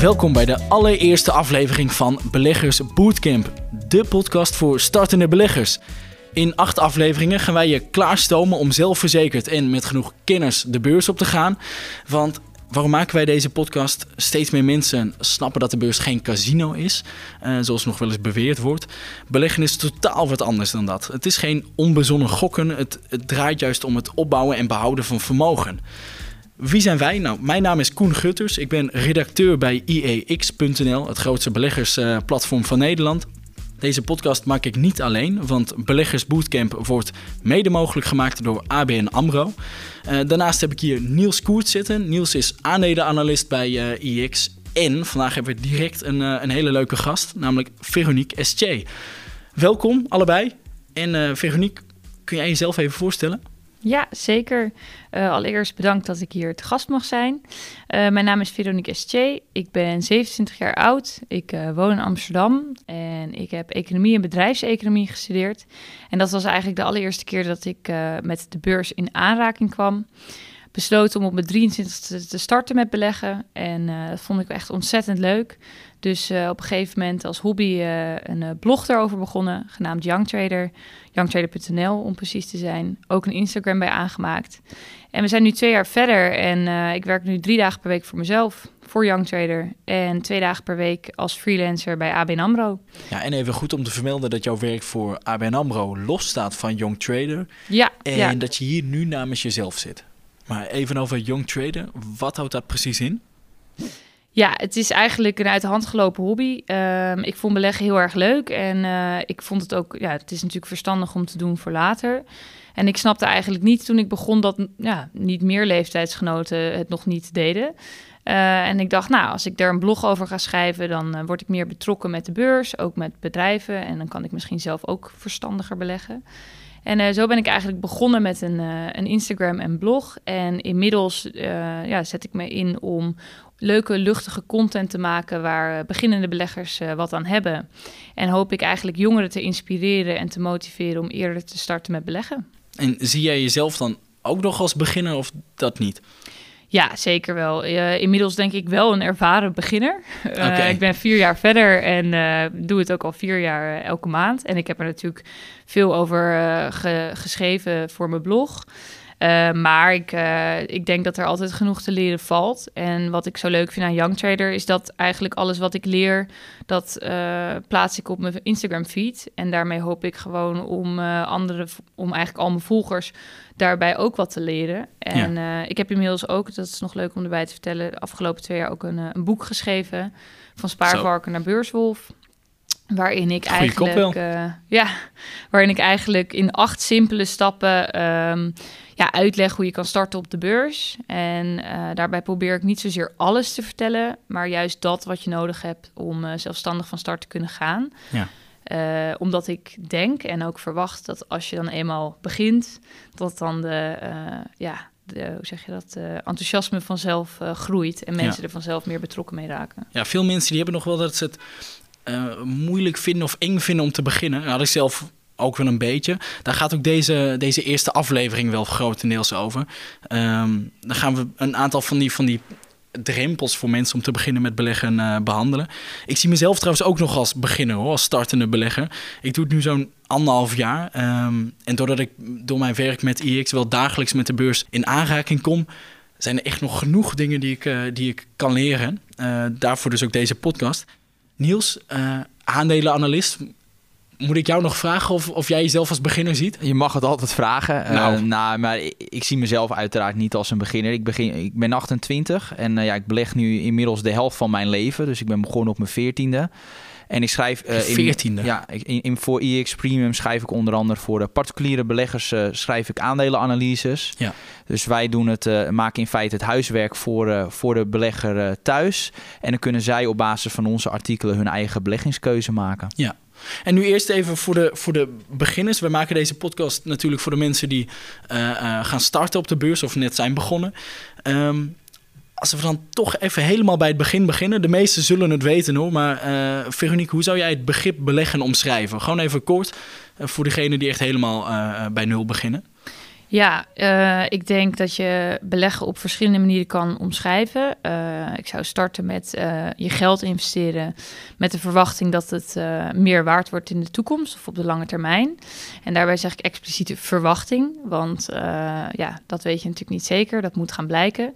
Welkom bij de allereerste aflevering van Beleggers Bootcamp, de podcast voor startende beleggers. In acht afleveringen gaan wij je klaarstomen om zelfverzekerd en met genoeg kennis de beurs op te gaan. Want waarom maken wij deze podcast? Steeds meer mensen snappen dat de beurs geen casino is, uh, zoals nog wel eens beweerd wordt. Beleggen is totaal wat anders dan dat. Het is geen onbezonnen gokken, het, het draait juist om het opbouwen en behouden van vermogen. Wie zijn wij? Nou, mijn naam is Koen Gutters. Ik ben redacteur bij IEX.nl, het grootste beleggersplatform van Nederland. Deze podcast maak ik niet alleen, want Beleggers Bootcamp wordt mede mogelijk gemaakt door ABN AMRO. Uh, daarnaast heb ik hier Niels Koert zitten. Niels is aandelenanalist bij eh, IEX. En vandaag hebben we direct een, uh, een hele leuke gast, namelijk Veronique Estje. Welkom allebei. En Veronique, kun jij jezelf even voorstellen? Ja, zeker. Uh, allereerst bedankt dat ik hier te gast mag zijn. Uh, mijn naam is Veronique Estje. Ik ben 27 jaar oud. Ik uh, woon in Amsterdam en ik heb economie en bedrijfseconomie gestudeerd. En dat was eigenlijk de allereerste keer dat ik met de beurs in aanraking kwam. Besloten om op mijn 23e te starten met beleggen. En dat vond ik echt ontzettend leuk. Dus uh, op een gegeven moment als hobby uh, een blog daarover begonnen, genaamd Young Trader, youngtrader.nl om precies te zijn. Ook een Instagram bij aangemaakt. En we zijn nu twee jaar verder en ik werk nu drie dagen per week voor mezelf, voor Young Trader. En twee dagen per week als freelancer bij ABN AMRO. Ja, en even goed om te vermelden dat jouw werk voor ABN AMRO losstaat van Young Trader. Ja. En ja. dat je hier nu namens jezelf zit. Maar even over Young Trader, wat houdt dat precies in? Ja, het is eigenlijk een uit de hand gelopen hobby. Um, ik vond beleggen heel erg leuk en uh, ik vond het ook, ja, het is natuurlijk verstandig om te doen voor later. En ik snapte eigenlijk niet toen ik begon dat ja, niet meer leeftijdsgenoten het nog niet deden. Uh, en ik dacht, nou, als ik daar een blog over ga schrijven, dan uh, word ik meer betrokken met de beurs, ook met bedrijven. En dan kan ik misschien zelf ook verstandiger beleggen. En uh, zo ben ik eigenlijk begonnen met een, een Instagram en blog. En inmiddels ja, zet ik me in om leuke, luchtige content te maken waar beginnende beleggers wat aan hebben. En hoop ik eigenlijk jongeren te inspireren en te motiveren om eerder te starten met beleggen. En zie jij jezelf dan ook nog als beginner of dat niet? Ja, zeker wel. Uh, inmiddels denk ik wel een ervaren beginner. Uh, okay. Ik ben vier jaar verder en uh, doe het ook al vier jaar elke maand. En ik heb er natuurlijk veel over ge geschreven voor mijn blog. Uh, maar ik, uh, ik denk dat er altijd genoeg te leren valt. En wat ik zo leuk vind aan Young Trader is dat eigenlijk alles wat ik leer, dat uh, plaats ik op mijn Instagram feed. En daarmee hoop ik gewoon om anderen, om eigenlijk al mijn volgers daarbij ook wat te leren. En ja. ik heb inmiddels ook, dat is nog leuk om erbij te vertellen, de afgelopen twee jaar ook een, een boek geschreven. Van Spaarvarken naar Beurswolf. Waarin ik Goeie eigenlijk. Uh, ja, waarin ik eigenlijk in acht simpele stappen um, ja, uitleg hoe je kan starten op de beurs. En uh, daarbij probeer ik niet zozeer alles te vertellen, maar juist dat wat je nodig hebt om uh, zelfstandig van start te kunnen gaan. Ja. Uh, omdat ik denk en ook verwacht dat als je dan eenmaal begint, dat dan de, ja, de, hoe zeg je dat, enthousiasme vanzelf groeit en mensen ja. er vanzelf meer betrokken mee raken. Ja, veel mensen die hebben nog wel dat ze het uh, moeilijk vinden of eng vinden om te beginnen. Dat had ik zelf ook wel een beetje. Daar gaat ook deze, deze eerste aflevering wel grotendeels over. Um, dan gaan we een aantal van die, van die drempels voor mensen om te beginnen met beleggen uh, behandelen. Ik zie mezelf trouwens ook nog als beginner, hoor, als startende belegger. Ik doe het nu zo'n anderhalf jaar. Um, en doordat ik door mijn werk met IX wel dagelijks met de beurs in aanraking kom, zijn er echt nog genoeg dingen die ik, uh, die ik kan leren. Daarvoor dus ook deze podcast. Niels, uh, aandelenanalist. Moet ik jou nog vragen of, of jij jezelf als beginner ziet? Je mag het altijd vragen. Nou, uh, nou maar ik, ik, zie mezelf uiteraard niet als een beginner. Ik, begin, ik ben 28 en uh, ja, ik beleg nu inmiddels de helft van mijn leven. Dus ik ben begonnen op mijn veertiende. En ik schrijf... Uh, in, ja, in, in, voor EX Premium schrijf ik onder andere voor de particuliere beleggers uh, schrijf ik aandelenanalyses. Ja. Dus wij doen het, uh, maken in feite het huiswerk voor, voor de belegger thuis. En dan kunnen zij op basis van onze artikelen hun eigen beleggingskeuze maken. Ja. En nu eerst even voor de, voor de beginners. We maken deze podcast natuurlijk voor de mensen die gaan starten op de beurs of net zijn begonnen. Um, als we dan toch even helemaal bij het begin beginnen. De meesten zullen het weten hoor. Maar uh, Veronique, hoe zou jij het begrip beleggen omschrijven? Gewoon even kort uh, voor degenen die echt helemaal uh, bij nul beginnen. Ja, ik denk dat je beleggen op verschillende manieren kan omschrijven. Ik zou starten met je geld investeren met de verwachting dat het meer waard wordt in de toekomst of op de lange termijn. En daarbij zeg ik expliciete verwachting, want ja, dat weet je natuurlijk niet zeker, dat moet gaan blijken.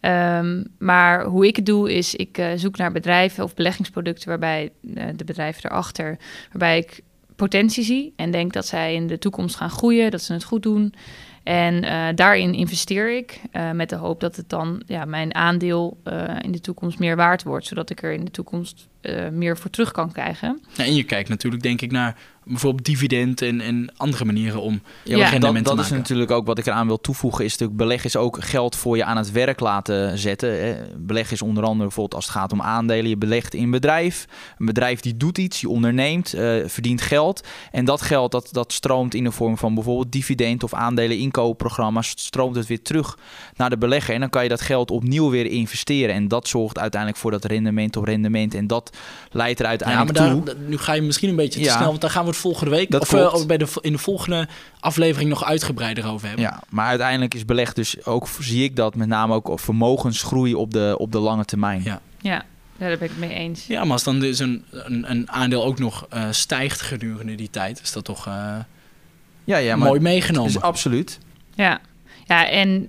Um, maar hoe ik het doe is, ik zoek naar bedrijven of beleggingsproducten waarbij de bedrijven erachter, waarbij ik potentie zie en denk dat zij in de toekomst gaan groeien, dat ze het goed doen. En uh, daarin investeer ik met de hoop dat het dan ja, mijn aandeel in de toekomst meer waard wordt, zodat ik er in de toekomst meer voor terug kan krijgen. En je kijkt natuurlijk denk ik naar bijvoorbeeld dividend en, en andere manieren om ja, ja rendement dat, te dat is natuurlijk ook wat ik eraan wil toevoegen. Is natuurlijk beleg is ook geld voor je aan het werk laten zetten. Beleg is onder andere bijvoorbeeld als het gaat om aandelen. Je belegt in een bedrijf. Een bedrijf die doet iets, die onderneemt, uh, verdient geld. En dat geld dat, dat stroomt in de vorm van bijvoorbeeld dividend of aandelen inkoopprogramma's. Stroomt het weer terug naar de belegger. En dan kan je dat geld opnieuw weer investeren. En dat zorgt uiteindelijk voor dat rendement op rendement. En dat leidt er uiteindelijk ja, maar daar, toe. Nu ga je misschien een beetje te ja. snel, want daar gaan we het volgende week dat of uh, bij de, in de volgende aflevering nog uitgebreider over hebben. Ja, maar uiteindelijk is beleg dus ook, zie ik dat met name ook vermogensgroei op de, op de lange termijn. Ja. ja. daar ben ik het mee eens. Ja, maar als dan dus een, een, een aandeel ook nog uh, stijgt gedurende die tijd, is dat toch uh, ja, ja, mooi meegenomen. Is absoluut. Ja, ja en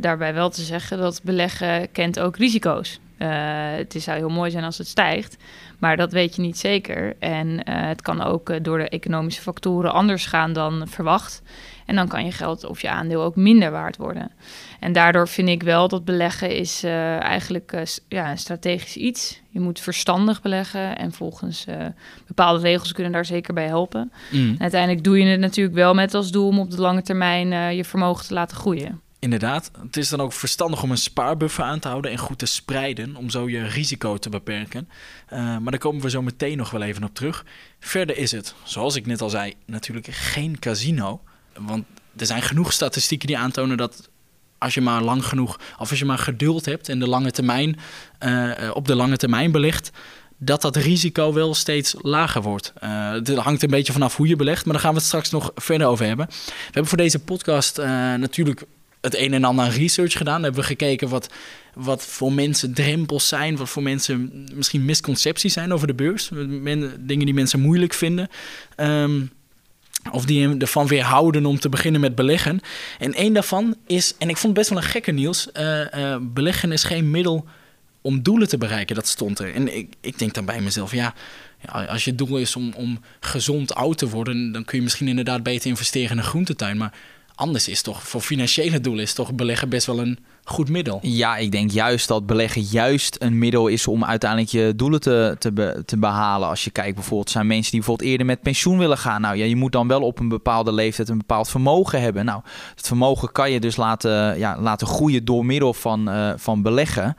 daarbij wel te zeggen dat beleggen kent ook risico's. Het is, zou heel mooi zijn als het stijgt. Maar dat weet je niet zeker. En uh, het kan ook uh, door de economische factoren anders gaan dan verwacht. En dan kan je geld of je aandeel ook minder waard worden. En daardoor vind ik wel dat beleggen is eigenlijk ja, een strategisch iets. Je moet verstandig beleggen en volgens bepaalde regels kunnen daar zeker bij helpen. Mm. uiteindelijk doe je het natuurlijk wel met als doel om op de lange termijn je vermogen te laten groeien. Inderdaad, het is dan ook verstandig om een spaarbuffer aan te houden en goed te spreiden, om zo je risico te beperken. Uh, maar daar komen we zo meteen nog wel even op terug. Verder is het, zoals ik net al zei, natuurlijk geen casino. Want er zijn genoeg statistieken die aantonen dat als je maar lang genoeg, of als je maar geduld hebt en de lange termijn, uh, op de lange termijn belegt, dat dat risico wel steeds lager wordt. Uh, het hangt een beetje vanaf hoe je belegt, maar daar gaan we het straks nog verder over hebben. We hebben voor deze podcast natuurlijk het een en ander aan research gedaan. hebben we gekeken wat, wat voor mensen drempels zijn, wat voor mensen misschien misconcepties zijn over de beurs. dingen die mensen moeilijk vinden. Ehm, of die ervan weerhouden om te beginnen met beleggen. En één daarvan is, en ik vond het best wel een gekke nieuws: uh, uh, beleggen is geen middel om doelen te bereiken. Dat stond er. En ik, ik denk dan bij mezelf, ja, ja, als je doel is om, om gezond oud te worden, dan kun je misschien inderdaad beter investeren in een groentetuin. Maar anders is toch, voor financiële doelen is toch beleggen best wel een goed middel. Ja, ik denk juist dat beleggen juist een middel is om uiteindelijk je doelen te, te, te behalen. Als je kijkt bijvoorbeeld, zijn mensen die bijvoorbeeld eerder met pensioen willen gaan. Nou ja, je moet dan wel op een bepaalde leeftijd een bepaald vermogen hebben. Nou, het vermogen kan je dus laten, ja, laten groeien door middel van, uh, van beleggen.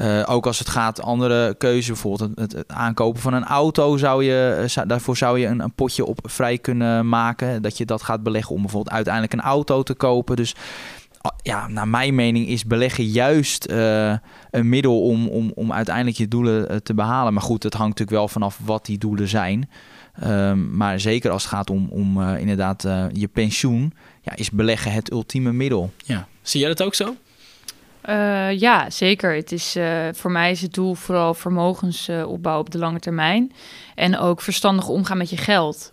Uh, ook als het gaat andere keuzes, bijvoorbeeld het, het, aankopen van een auto, zou je, zou, daarvoor zou je een, een potje op vrij kunnen maken. Dat je dat gaat beleggen om bijvoorbeeld uiteindelijk een auto te kopen. Dus ja, naar mijn mening is beleggen juist uh, een middel om, om, om uiteindelijk je doelen uh, te behalen. Maar goed, het hangt natuurlijk wel vanaf wat die doelen zijn. Um, maar zeker als het gaat om, om uh, inderdaad je pensioen, ja, is beleggen het ultieme middel. Ja. Zie jij dat ook zo? ja, zeker. Het is, voor mij is het doel vooral vermogensopbouw op de lange termijn. En ook verstandig omgaan met je geld.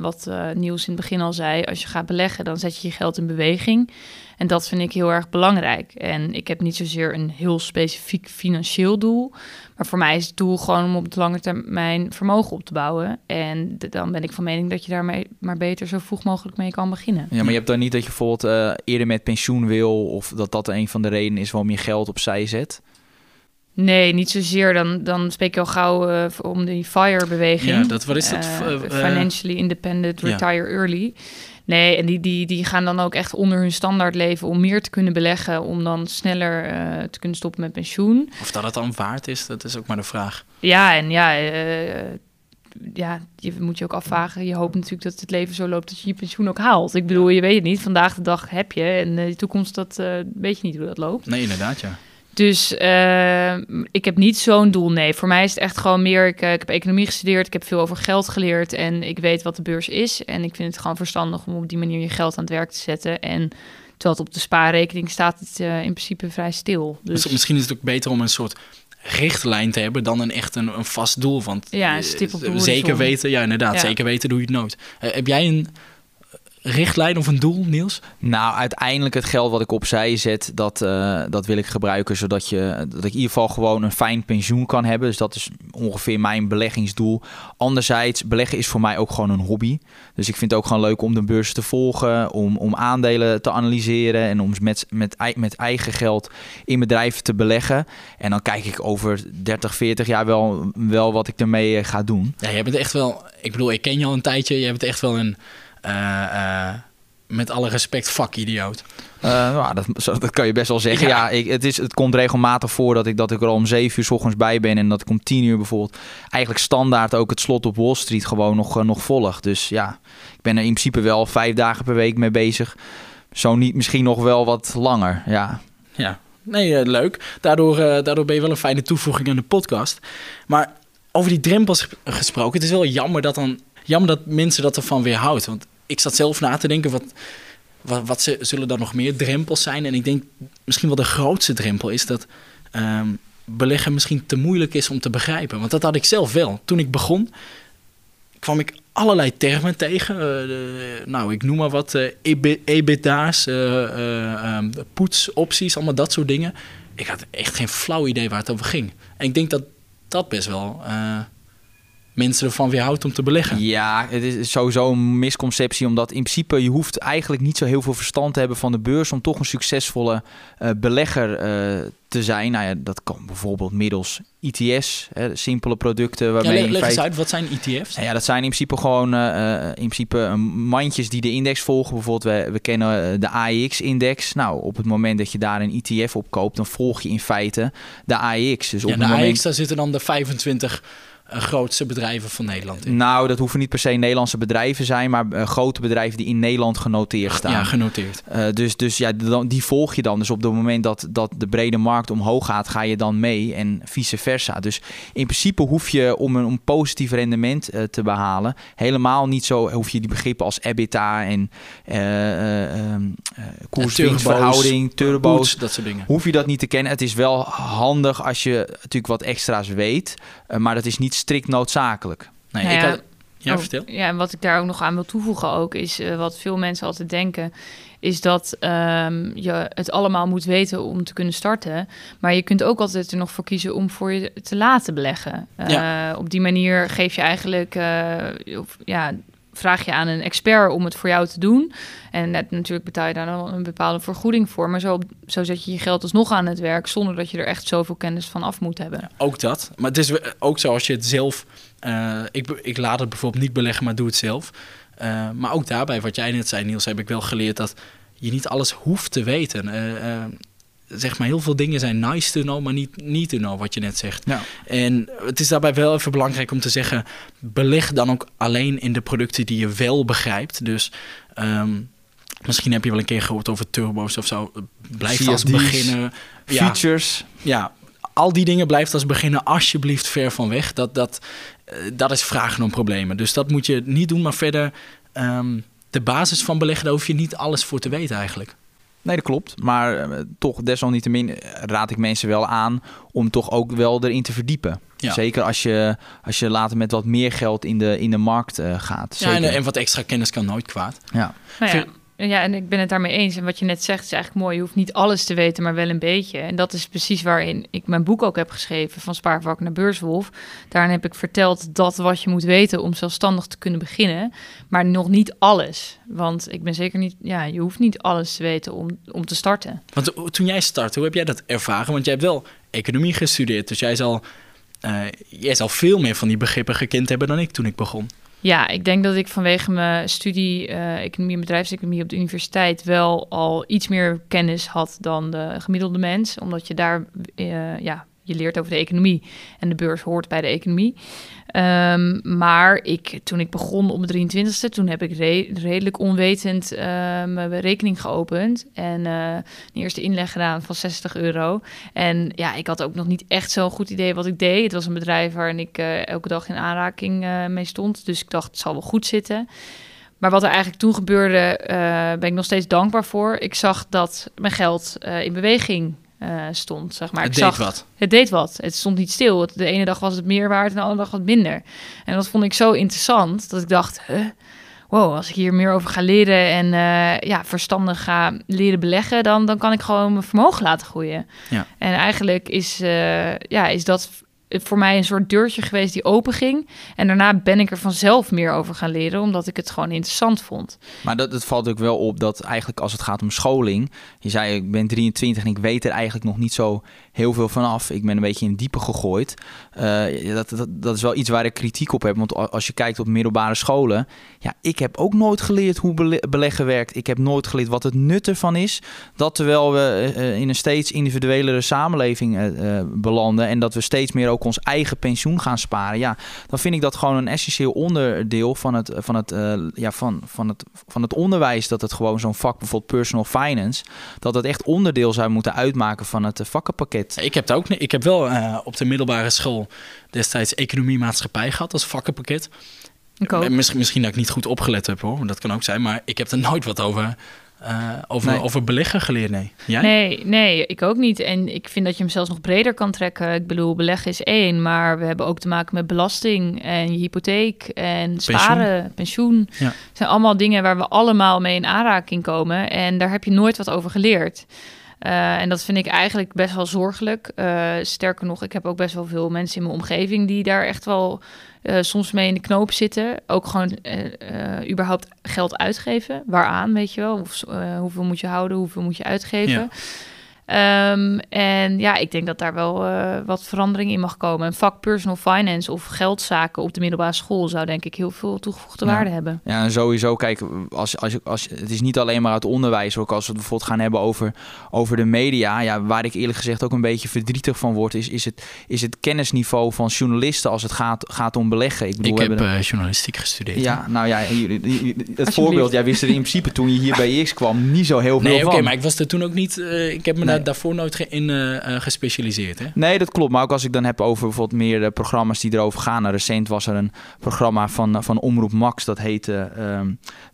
wat Niels in het begin al zei, als je gaat beleggen, dan zet je je geld in beweging. En dat vind ik heel erg belangrijk. En ik heb niet zozeer een heel specifiek financieel doel. Maar voor mij is het doel gewoon om op de lange termijn vermogen op te bouwen. En dan ben ik van mening dat je daarmee maar beter zo vroeg mogelijk mee kan beginnen. Ja, maar je hebt dan niet dat je bijvoorbeeld uh, eerder met pensioen wil. Of dat dat een van de redenen is waarom je geld opzij zet. Nee, niet zozeer. Dan, dan spreek je al gauw uh, om die FIRE-beweging. Ja, dat, wat is dat? Uh, financially Independent Retire ja. Early. Nee, en die, die, die gaan dan ook echt onder hun standaard leven om meer te kunnen beleggen, om dan sneller uh, te kunnen stoppen met pensioen. Of dat het dan waard is, dat is ook maar de vraag. Ja, en ja, ja, je moet je ook afvragen. Je hoopt natuurlijk dat het leven zo loopt dat je je pensioen ook haalt. Ik bedoel, je weet het niet. Vandaag de dag heb je en de toekomst, dat weet je niet hoe dat loopt. Nee, inderdaad, ja. Dus uh, ik heb niet zo'n doel. Nee, voor mij is het echt gewoon meer. Ik, uh, ik, heb economie gestudeerd, ik heb veel over geld geleerd en ik weet wat de beurs is. En ik vind het gewoon verstandig om op die manier je geld aan het werk te zetten. En terwijl het op de spaarrekening staat, het uh, in principe vrij stil. Dus... Misschien is het ook beter om een soort richtlijn te hebben dan een echt een, een vast doel. Want ja, stip op de zeker weten, ja inderdaad, ja. zeker weten doe je het nooit. heb jij een richtlijn of een doel, Niels? Nou, uiteindelijk het geld wat ik opzij zet, dat, uh, dat wil ik gebruiken zodat je, dat ik in ieder geval gewoon een fijn pensioen kan hebben. Dus dat is ongeveer mijn beleggingsdoel. Anderzijds, beleggen is voor mij ook gewoon een hobby. Dus ik vind het ook gewoon leuk om de beurs te volgen, om, om aandelen te analyseren en om met, met, met eigen geld in bedrijven te beleggen. En dan kijk ik over 30, 40 jaar wel, wel wat ik ermee ga doen. Ja, je bent echt wel, ik bedoel, ik ken je al een tijdje, je hebt echt wel een uh, met alle respect, fuck idioot. Uh, nou, dat, dat kan je best wel zeggen. Ja, ik, het, is, het komt regelmatig voor dat ik, dat ik er om zeven uur s ochtends bij ben. En dat ik om tien uur bijvoorbeeld eigenlijk standaard ook het slot op Wall Street gewoon nog, nog volg. Dus ja, ik ben er in principe wel vijf dagen per week mee bezig. Zo niet, misschien nog wel wat langer. Ja, ja. nee, leuk. Daardoor, daardoor ben je wel een fijne toevoeging aan de podcast. Maar over die drempels gesproken, het is wel jammer dat dan jammer dat mensen dat ervan weerhoudt. Want ik zat zelf na te denken, wat, wat, wat ze, zullen er nog meer drempels zijn? En ik denk misschien wel de grootste drempel is dat um, beleggen misschien te moeilijk is om te begrijpen. Want dat had ik zelf wel. Toen ik begon, kwam ik allerlei termen tegen. Uh, nou, ik noem maar wat, uh, EBITDA's, uh, poetsopties, allemaal dat soort dingen. Ik had echt geen flauw idee waar het over ging. En ik denk dat dat best wel mensen ervan weerhoudt om te beleggen. Ja, het is sowieso een misconceptie, omdat in principe je hoeft eigenlijk niet zo heel veel verstand te hebben van de beurs om toch een succesvolle uh, belegger uh, te zijn. Nou ja, dat kan bijvoorbeeld middels ETS, hè, simpele producten. Waarmee ja, leg, leg eens uit, wat zijn ETF's? Nou ja, dat zijn in principe gewoon uh, in principe mandjes die de index volgen. Bijvoorbeeld, we, we kennen de AEX-index. Nou, op het moment dat je daar een ETF op koopt, dan volg je in feite de AEX. Dus op ja, de moment... AEX, daar zitten dan de 25 grootste bedrijven van Nederland in? Nou, dat hoeven niet per se Nederlandse bedrijven zijn, maar uh, grote bedrijven die in Nederland genoteerd staan. Ja, genoteerd. Uh, dus dus ja, die volg je dan. Dus op het moment dat, dat de brede markt omhoog gaat, ga je dan mee en vice versa. Dus in principe hoef je om een, positief rendement uh, te behalen, helemaal niet zo, hoef je die begrippen als EBITDA en koerswinstverhouding, turbo's, dat soort dingen. Hoef je dat niet te kennen. Het is wel handig als je natuurlijk wat extra's weet, maar dat is niet strikt noodzakelijk. Nee, nou ja, ik had, ja, oh, vertel. Ja, en wat ik daar ook nog aan wil toevoegen ook, is uh, wat veel mensen altijd denken, is dat um, je het allemaal moet weten om te kunnen starten. Maar je kunt ook altijd er nog voor kiezen om voor je te laten beleggen. Uh, ja. Op die manier geef je eigenlijk, uh, of, ja, vraag je aan een expert om het voor jou te doen. En net, natuurlijk betaal je daar dan een bepaalde vergoeding voor. Maar zo, zo zet je je geld alsnog aan het werk zonder dat je er echt zoveel kennis van af moet hebben. ook dat. Maar het is ook zo als je het zelf. Uh, ik, ik laat het bijvoorbeeld niet beleggen, maar doe het zelf. Uh, maar ook daarbij, wat jij net zei, Niels, heb ik wel geleerd dat je niet alles hoeft te weten. Uh, zeg maar, heel veel dingen zijn nice to know, maar niet niet to know, wat je net zegt. Ja. En het is daarbij wel even belangrijk om te zeggen, beleg dan ook alleen in de producten die je wel begrijpt. Dus um, misschien heb je wel een keer gehoord over turbo's of zo. Blijf als beginnen. Features. Ja, ja, al die dingen blijft als beginnen alsjeblieft ver van weg. Dat, dat, uh, dat is vragen om problemen. Dus dat moet je niet doen, maar verder... Um, de basis van beleggen, daar hoef je niet alles voor te weten eigenlijk. Nee, dat klopt. Maar uh, toch, desalniettemin raad ik mensen wel aan om toch ook wel erin te verdiepen. Ja. Zeker als je, als je later met wat meer geld in de, in de markt uh, gaat. Ja, en, en, wat extra kennis kan nooit kwaad. Ja. Nou ja. Ja, en ik ben het daarmee eens. En wat je net zegt is eigenlijk mooi. Je hoeft niet alles te weten, maar wel een beetje. En dat is precies waarin ik mijn boek ook heb geschreven, van Spaarvak naar Beurswolf. Daarin heb ik verteld dat wat je moet weten om zelfstandig te kunnen beginnen, maar nog niet alles. Want ik ben zeker niet, ja, je hoeft niet alles te weten om, om te starten. Want toen jij startte, hoe heb jij dat ervaren? Want jij hebt wel economie gestudeerd, dus jij zal, uh, jij zal veel meer van die begrippen gekend hebben dan ik toen ik begon. Ja, ik denk dat ik vanwege mijn studie uh, economie en bedrijfseconomie op de universiteit wel al iets meer kennis had dan de gemiddelde mens. Omdat je daar uh, ja, je leert over de economie en de beurs hoort bij de economie. Ehm, maar ik, toen ik begon op de 23e, toen heb ik redelijk onwetend uh, mijn rekening geopend. En uh, een eerste inleg gedaan van 60 euro. En ja, ik had ook nog niet echt zo'n goed idee wat ik deed. Het was een bedrijf waarin ik uh, elke dag in aanraking mee stond. Dus ik dacht, het zal wel goed zitten. Maar wat er eigenlijk toen gebeurde, ben ik nog steeds dankbaar voor. Ik zag dat mijn geld in beweging uh, stond. Zeg maar. Het ik deed zag, wat. Het deed wat. Het stond niet stil. De ene dag was het meer waard en de andere dag wat minder. En dat vond ik zo interessant dat ik dacht, huh? wow, als ik hier meer over ga leren en uh, ja, verstandig ga leren beleggen, dan, dan kan ik gewoon mijn vermogen laten groeien. Ja. En eigenlijk is, uh, ja, is dat voor mij een soort deurtje geweest die open ging. En daarna ben ik er vanzelf meer over gaan leren, omdat ik het gewoon interessant vond. Maar dat, het valt ook wel op dat eigenlijk als het gaat om scholing... Je zei, ik ben 23 en ik weet er eigenlijk nog niet zo heel veel vanaf. Ik ben een beetje in diepe gegooid. Uh, dat, dat, dat is wel iets waar ik kritiek op heb. Want als je kijkt op middelbare scholen... Ja, ik heb ook nooit geleerd hoe beleggen werkt. Ik heb nooit geleerd wat het nut ervan is. Dat terwijl we uh, in een steeds individuelere samenleving belanden... en dat we steeds meer ook ons eigen pensioen gaan sparen. Ja, dan vind ik dat gewoon een essentieel onderdeel van het, van het, ja, van, van het, van het onderwijs. Dat het gewoon zo'n vak, bijvoorbeeld personal finance... dat het echt onderdeel zou moeten uitmaken van het vakkenpakket. Ik heb, ook, ik heb wel uh, op de middelbare school destijds economie maatschappij gehad als vakkenpakket. Ik ook. Misschien, misschien dat ik niet goed opgelet heb hoor, dat kan ook zijn. Maar ik heb er nooit wat over, uh, over, nee. over beleggen geleerd, nee. Jij? Nee, nee, ik ook niet. En ik vind dat je hem zelfs nog breder kan trekken. Ik bedoel, beleggen is één, maar we hebben ook te maken met belasting en je hypotheek en sparen, pensioen. pensioen. Ja. Het zijn allemaal dingen waar we allemaal mee in aanraking komen. En daar heb je nooit wat over geleerd. Uh, en dat vind ik eigenlijk best wel zorgelijk. Uh, sterker nog, ik heb ook best wel veel mensen in mijn omgeving die daar echt wel uh, soms mee in de knoop zitten. Ook gewoon überhaupt geld uitgeven. Waaraan, weet je wel? Of, hoeveel moet je houden, hoeveel moet je uitgeven? Ja. Um, en ja, ik denk dat daar wel uh, wat verandering in mag komen. Een vak personal finance of geldzaken op de middelbare school zou denk ik heel veel toegevoegde ja. waarde hebben. Ja, en sowieso, kijk, als, als, als, het is niet alleen maar het onderwijs. Ook als we het bijvoorbeeld gaan hebben over, over de media. Ja, waar ik eerlijk gezegd ook een beetje verdrietig van word, is, is, het, is het kennisniveau van journalisten als het gaat, gaat om beleggen. Ik, bedoel, ik heb uh, journalistiek gestudeerd. Ja, hè? nou ja, het voorbeeld, jij wist er in principe toen je hier bij X kwam niet zo heel veel nee, van. oké, maar ik was er toen ook niet, uh, ik heb me nee daarvoor nooit in uh, gespecialiseerd. Hè? Nee, dat klopt. Maar ook als ik dan heb over bijvoorbeeld meer uh, programma's die erover gaan. Nou, recent was er een programma van, van Omroep Max. Dat heette uh,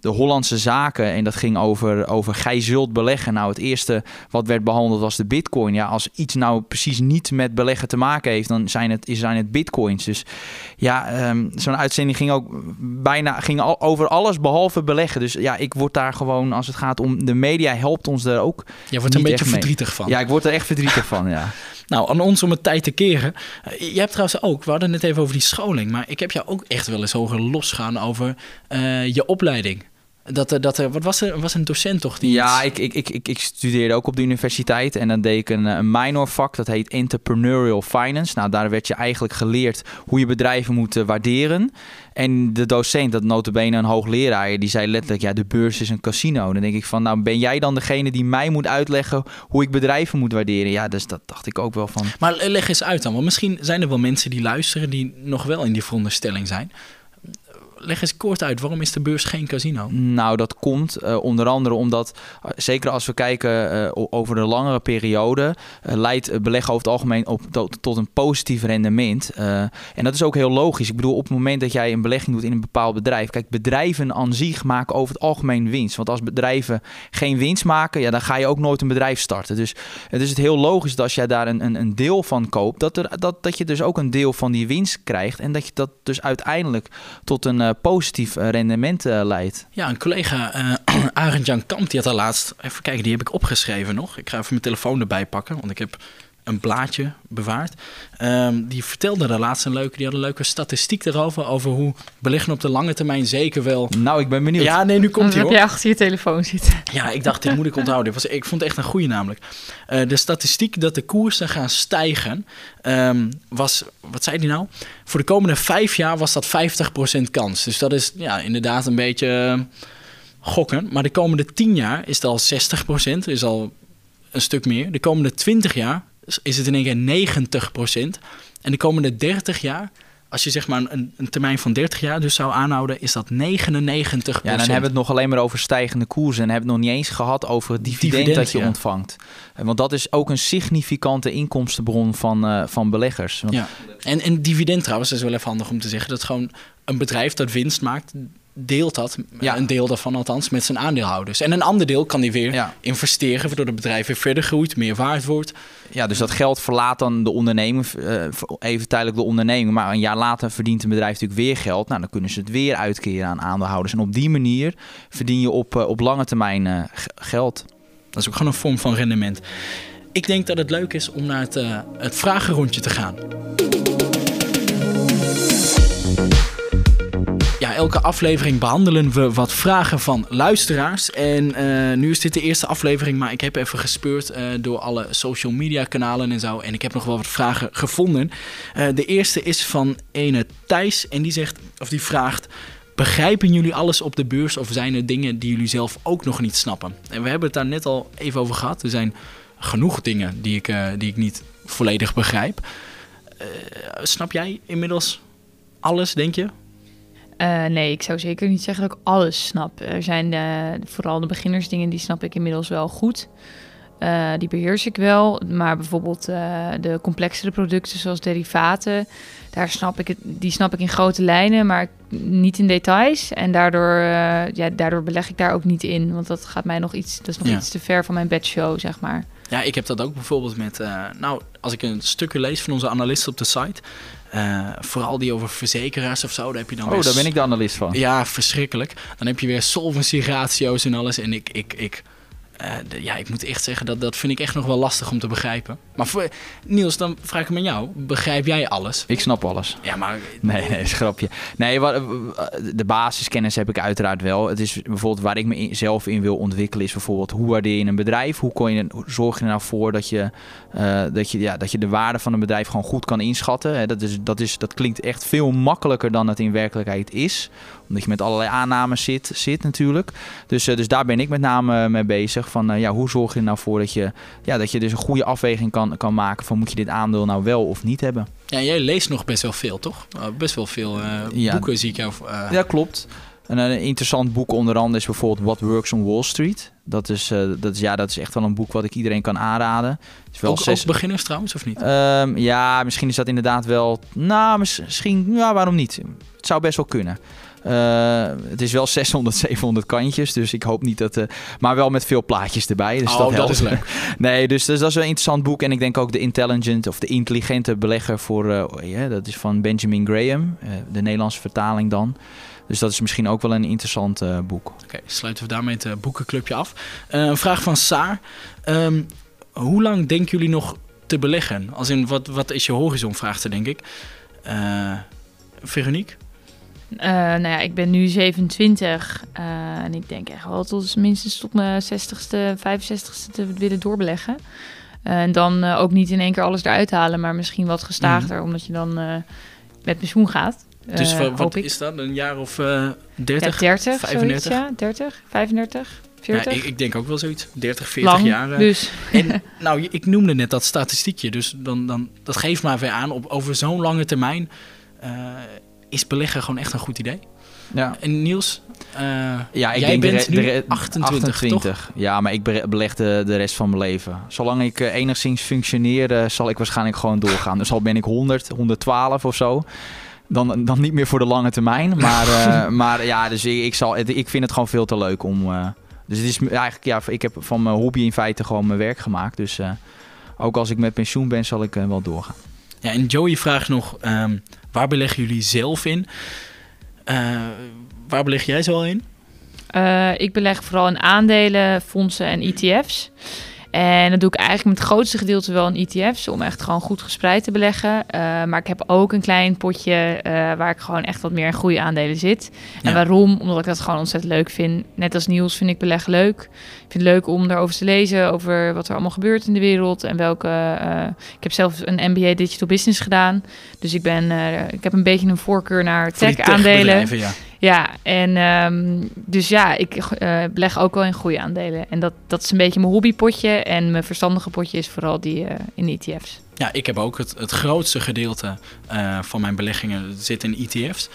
De Hollandse Zaken. En dat ging over, over gij zult beleggen. Nou, het eerste wat werd behandeld was de bitcoin. Ja, als iets nou precies niet met beleggen te maken heeft, dan zijn het, zijn het bitcoins. Dus ja, um, zo'n uitzending ging ook bijna ging al over alles behalve beleggen. Dus ja, ik word daar gewoon, als het gaat om de media, helpt ons daar ook. Je wordt een beetje verdrietig van. Ja, ik word er echt verdrietig van, ja. Nou, aan ons om het tijd te keren. Je hebt trouwens ook, we hadden het even over die scholing, maar ik heb jou ook echt wel eens hoger losgaan over uh, je opleiding. Dat er, dat er, wat was er, was een docent toch? Die ja, ik, ik, ik, ik studeerde ook op de universiteit en dan deed ik een, een minor vak, dat heet Entrepreneurial Finance. Nou, daar werd je eigenlijk geleerd hoe je bedrijven moet uh, waarderen. En de docent, dat notabene een hoogleraar, die zei letterlijk, ja, de beurs is een casino. Dan denk ik van, nou, ben jij dan degene die mij moet uitleggen hoe ik bedrijven moet waarderen? Ja, dus dat dacht ik ook wel van. Maar leg eens uit dan, want misschien zijn er wel mensen die luisteren die nog wel in die veronderstelling zijn leg eens kort uit, waarom is de beurs geen casino? Nou, dat komt uh, onder andere omdat, uh, zeker als we kijken uh, over de langere periode, leidt beleggen over het algemeen op, tot, tot een positief rendement. en dat is ook heel logisch. Ik bedoel, op het moment dat jij een belegging doet in een bepaald bedrijf, kijk, bedrijven aan zich maken over het algemeen winst. Want als bedrijven geen winst maken, ja, dan ga je ook nooit een bedrijf starten. Dus het is het heel logisch dat als jij daar een, een, een deel van koopt, dat, er, dat, dat je dus ook een deel van die winst krijgt. En dat je dat dus uiteindelijk tot een positief rendement uh, leidt. Ja, een collega, uh, Arend Jan Kamp, die had al laatst... Even kijken, die heb ik opgeschreven nog. Ik ga even mijn telefoon erbij pakken, want ik heb een blaadje bewaard. Um, die vertelde daar laatst een leuke, die had een leuke statistiek erover, over hoe beleggen op de lange termijn zeker wel... Nou, ik ben benieuwd. Ja, nee, nu komt hij hoor. heb je achter je telefoon zitten. Ja, ik dacht, dit moet ik onthouden. Was, ik vond het echt een goede namelijk. Uh, de statistiek dat de koersen gaan stijgen, um, was, wat zei die nou? Voor de komende vijf jaar was dat 50% kans. Dus dat is ja, inderdaad een beetje uh, gokken. Maar de komende tien jaar is het al 60%, is al een stuk meer. De komende 20 jaar is het in één keer 90 procent. En de komende 30 jaar als je zeg maar een, een, termijn van 30 jaar dus zou aanhouden, is dat 99% Ja, dan hebben we het nog alleen maar over stijgende koersen. En hebben we het nog niet eens gehad over het dividend, dat je ontvangt. Want dat is ook een significante inkomstenbron van, uh, van beleggers. Want... Ja. En, en dividend trouwens, dat is wel even handig om te zeggen. Dat gewoon een bedrijf dat winst maakt, deelt dat, ja. een deel daarvan althans, met zijn aandeelhouders. En een ander deel kan die weer investeren, waardoor het bedrijf weer verder groeit, meer waard wordt. Ja, dus dat geld verlaat dan de ondernemer, uh, even tijdelijk de onderneming, maar een jaar later verdient een bedrijf natuurlijk weer geld. Nou, dan kunnen ze het weer uitkeren aan aandeelhouders. En op die manier verdien je op, uh, op lange termijn uh, geld. Dat is ook gewoon een vorm van rendement. Ik denk dat het leuk is om naar het, het vragenrondje te gaan. Elke aflevering behandelen we wat vragen van luisteraars. En uh, nu is dit de eerste aflevering, maar ik heb even gespeurd uh, door alle social media kanalen en zo. En ik heb nog wel wat vragen gevonden. Uh, de eerste is van ene Thijs en die zegt, of die vraagt... Begrijpen jullie alles op de beurs of zijn er dingen die jullie zelf ook nog niet snappen? En we hebben het daar net al even over gehad. Er zijn genoeg dingen die ik, die ik niet volledig begrijp. snap jij inmiddels alles, denk je? Uh, nee, ik zou zeker niet zeggen dat ik alles snap. Er zijn de, vooral de beginnersdingen, die snap ik inmiddels wel goed. Uh, die beheers ik wel. Maar bijvoorbeeld de complexere producten zoals derivaten, daar snap ik het, die snap ik in grote lijnen, maar niet in details. En daardoor, ja, daardoor beleg ik daar ook niet in. Want dat gaat mij nog iets, dat is nog iets te ver van mijn bedshow, zeg maar. Ja, ik heb dat ook bijvoorbeeld met, nou, als ik een stukje lees van onze analisten op de site, uh, vooral die over verzekeraars of zo, daar heb je dan Oh, daar ben ik de analist van. Ja, verschrikkelijk. Dan heb je weer solvency ratio's en alles. En ik, ik, ik uh, ja, ik moet echt zeggen, dat, dat vind ik echt nog wel lastig om te begrijpen. Maar voor, Niels, dan vraag ik me aan jou. Begrijp jij alles? Ik snap alles. Ja, maar... Nee, nee, schrapje. Nee, wat, de basiskennis heb ik uiteraard wel. Het is bijvoorbeeld waar ik me zelf in wil ontwikkelen... is bijvoorbeeld hoe waardeer je een bedrijf? Hoe, kon je, hoe zorg je er nou voor dat je, uh, dat, je, ja, dat je de waarde van een bedrijf gewoon goed kan inschatten? Dat, is, dat, is, dat klinkt echt veel makkelijker dan het in werkelijkheid is omdat je met allerlei aannames zit, zit natuurlijk. Dus, uh, dus daar ben ik met name mee bezig. Van uh, ja, hoe zorg je er nou voor dat je, ja, dat je dus een goede afweging kan, kan maken van moet je dit aandeel nou wel of niet hebben. Ja, jij leest nog best wel veel, toch? Best wel veel ja, boeken zie ik jou. Ja, klopt. En een interessant boek onder andere is bijvoorbeeld What Works on Wall Street. Dat is, uh, dat is, ja, dat is echt wel een boek wat ik iedereen kan aanraden. Is wel ook, zes... ook beginners trouwens, of niet? Um, ja, misschien is dat inderdaad wel... Nou, misschien... Ja, waarom niet? Het zou best wel kunnen. Uh, het is wel 600, 700 kantjes, dus ik hoop niet dat... Uh, maar wel met veel plaatjes erbij, dus oh, dat, dat is leuk. nee, dus, dus, dat is een interessant boek. En ik denk ook de Intelligent of de Intelligente Belegger voor... Uh, yeah, dat is van Benjamin Graham, de Nederlandse vertaling dan. Dus dat is misschien ook wel een interessant boek. Oké, okay, sluiten we daarmee het boekenclubje af. een vraag van Saar. Um, hoe lang denken jullie nog te beleggen? Als in, wat, wat is je horizon, vraagt ze denk ik. Veronique? Uh, nou ja, ik ben nu 27 uh, eh, en ik denk echt wel tot minstens tot mijn 60ste, 65ste te willen doorbeleggen. Uh, en dan ook niet in één keer alles eruit halen, maar misschien wat gestaagder, mm. omdat je dan met pensioen gaat. Dus wat is dat? Een jaar of 30? Ja, 30, 35? Zoiets, ja, 30, 35. 40? Ja, ik, ik, denk ook wel zoiets. 30, 40 Lang, jaar. Dus. En nou, ik noemde net dat statistiekje. Dus dan, dan, dat geeft maar weer aan, op, over zo'n lange termijn is beleggen gewoon echt een goed idee. Ja. En Niels, uh, ja, ik jij denk bent de, nu 28, 28. Ja, maar ik beleg de, de rest van mijn leven. Zolang ik uh, enigszins functioneer, uh, zal ik waarschijnlijk gewoon doorgaan. Dus al ben ik 100, 112 of zo. Dan, dan niet meer voor de lange termijn. Maar, maar ja, dus ik, ik, zal, ik vind het gewoon veel te leuk om... dus het is eigenlijk, ja, ik heb van mijn hobby in feite gewoon mijn werk gemaakt. Dus ook als ik met pensioen ben, zal ik wel doorgaan. Ja, en Joey vraagt nog... Um, Waar beleggen jullie zelf in? Uh, waar beleg jij zo in? Uh, ik beleg vooral in aandelen, fondsen en ETF's. En dat doe ik eigenlijk met het grootste gedeelte wel in ETF's, om echt gewoon goed gespreid te beleggen. Uh, maar ik heb ook een klein potje uh, waar ik gewoon echt wat meer in goede aandelen zit. En waarom? Omdat ik dat gewoon ontzettend leuk vind. Net als nieuws vind ik beleggen leuk. Ik vind het leuk om daarover te lezen, over wat er allemaal gebeurt in de wereld. En welke. Uh, ik heb zelf een MBA Digital Business gedaan. Dus ik, ben, ik heb een beetje een voorkeur naar tech-aandelen. ja. Ja, en um, dus ja, ik uh, beleg ook wel in goede aandelen. En dat, dat is een beetje mijn hobbypotje. En mijn verstandige potje is vooral die uh, in ETF's. Ja, ik heb ook het, het grootste gedeelte uh, van mijn beleggingen zit in ETF's.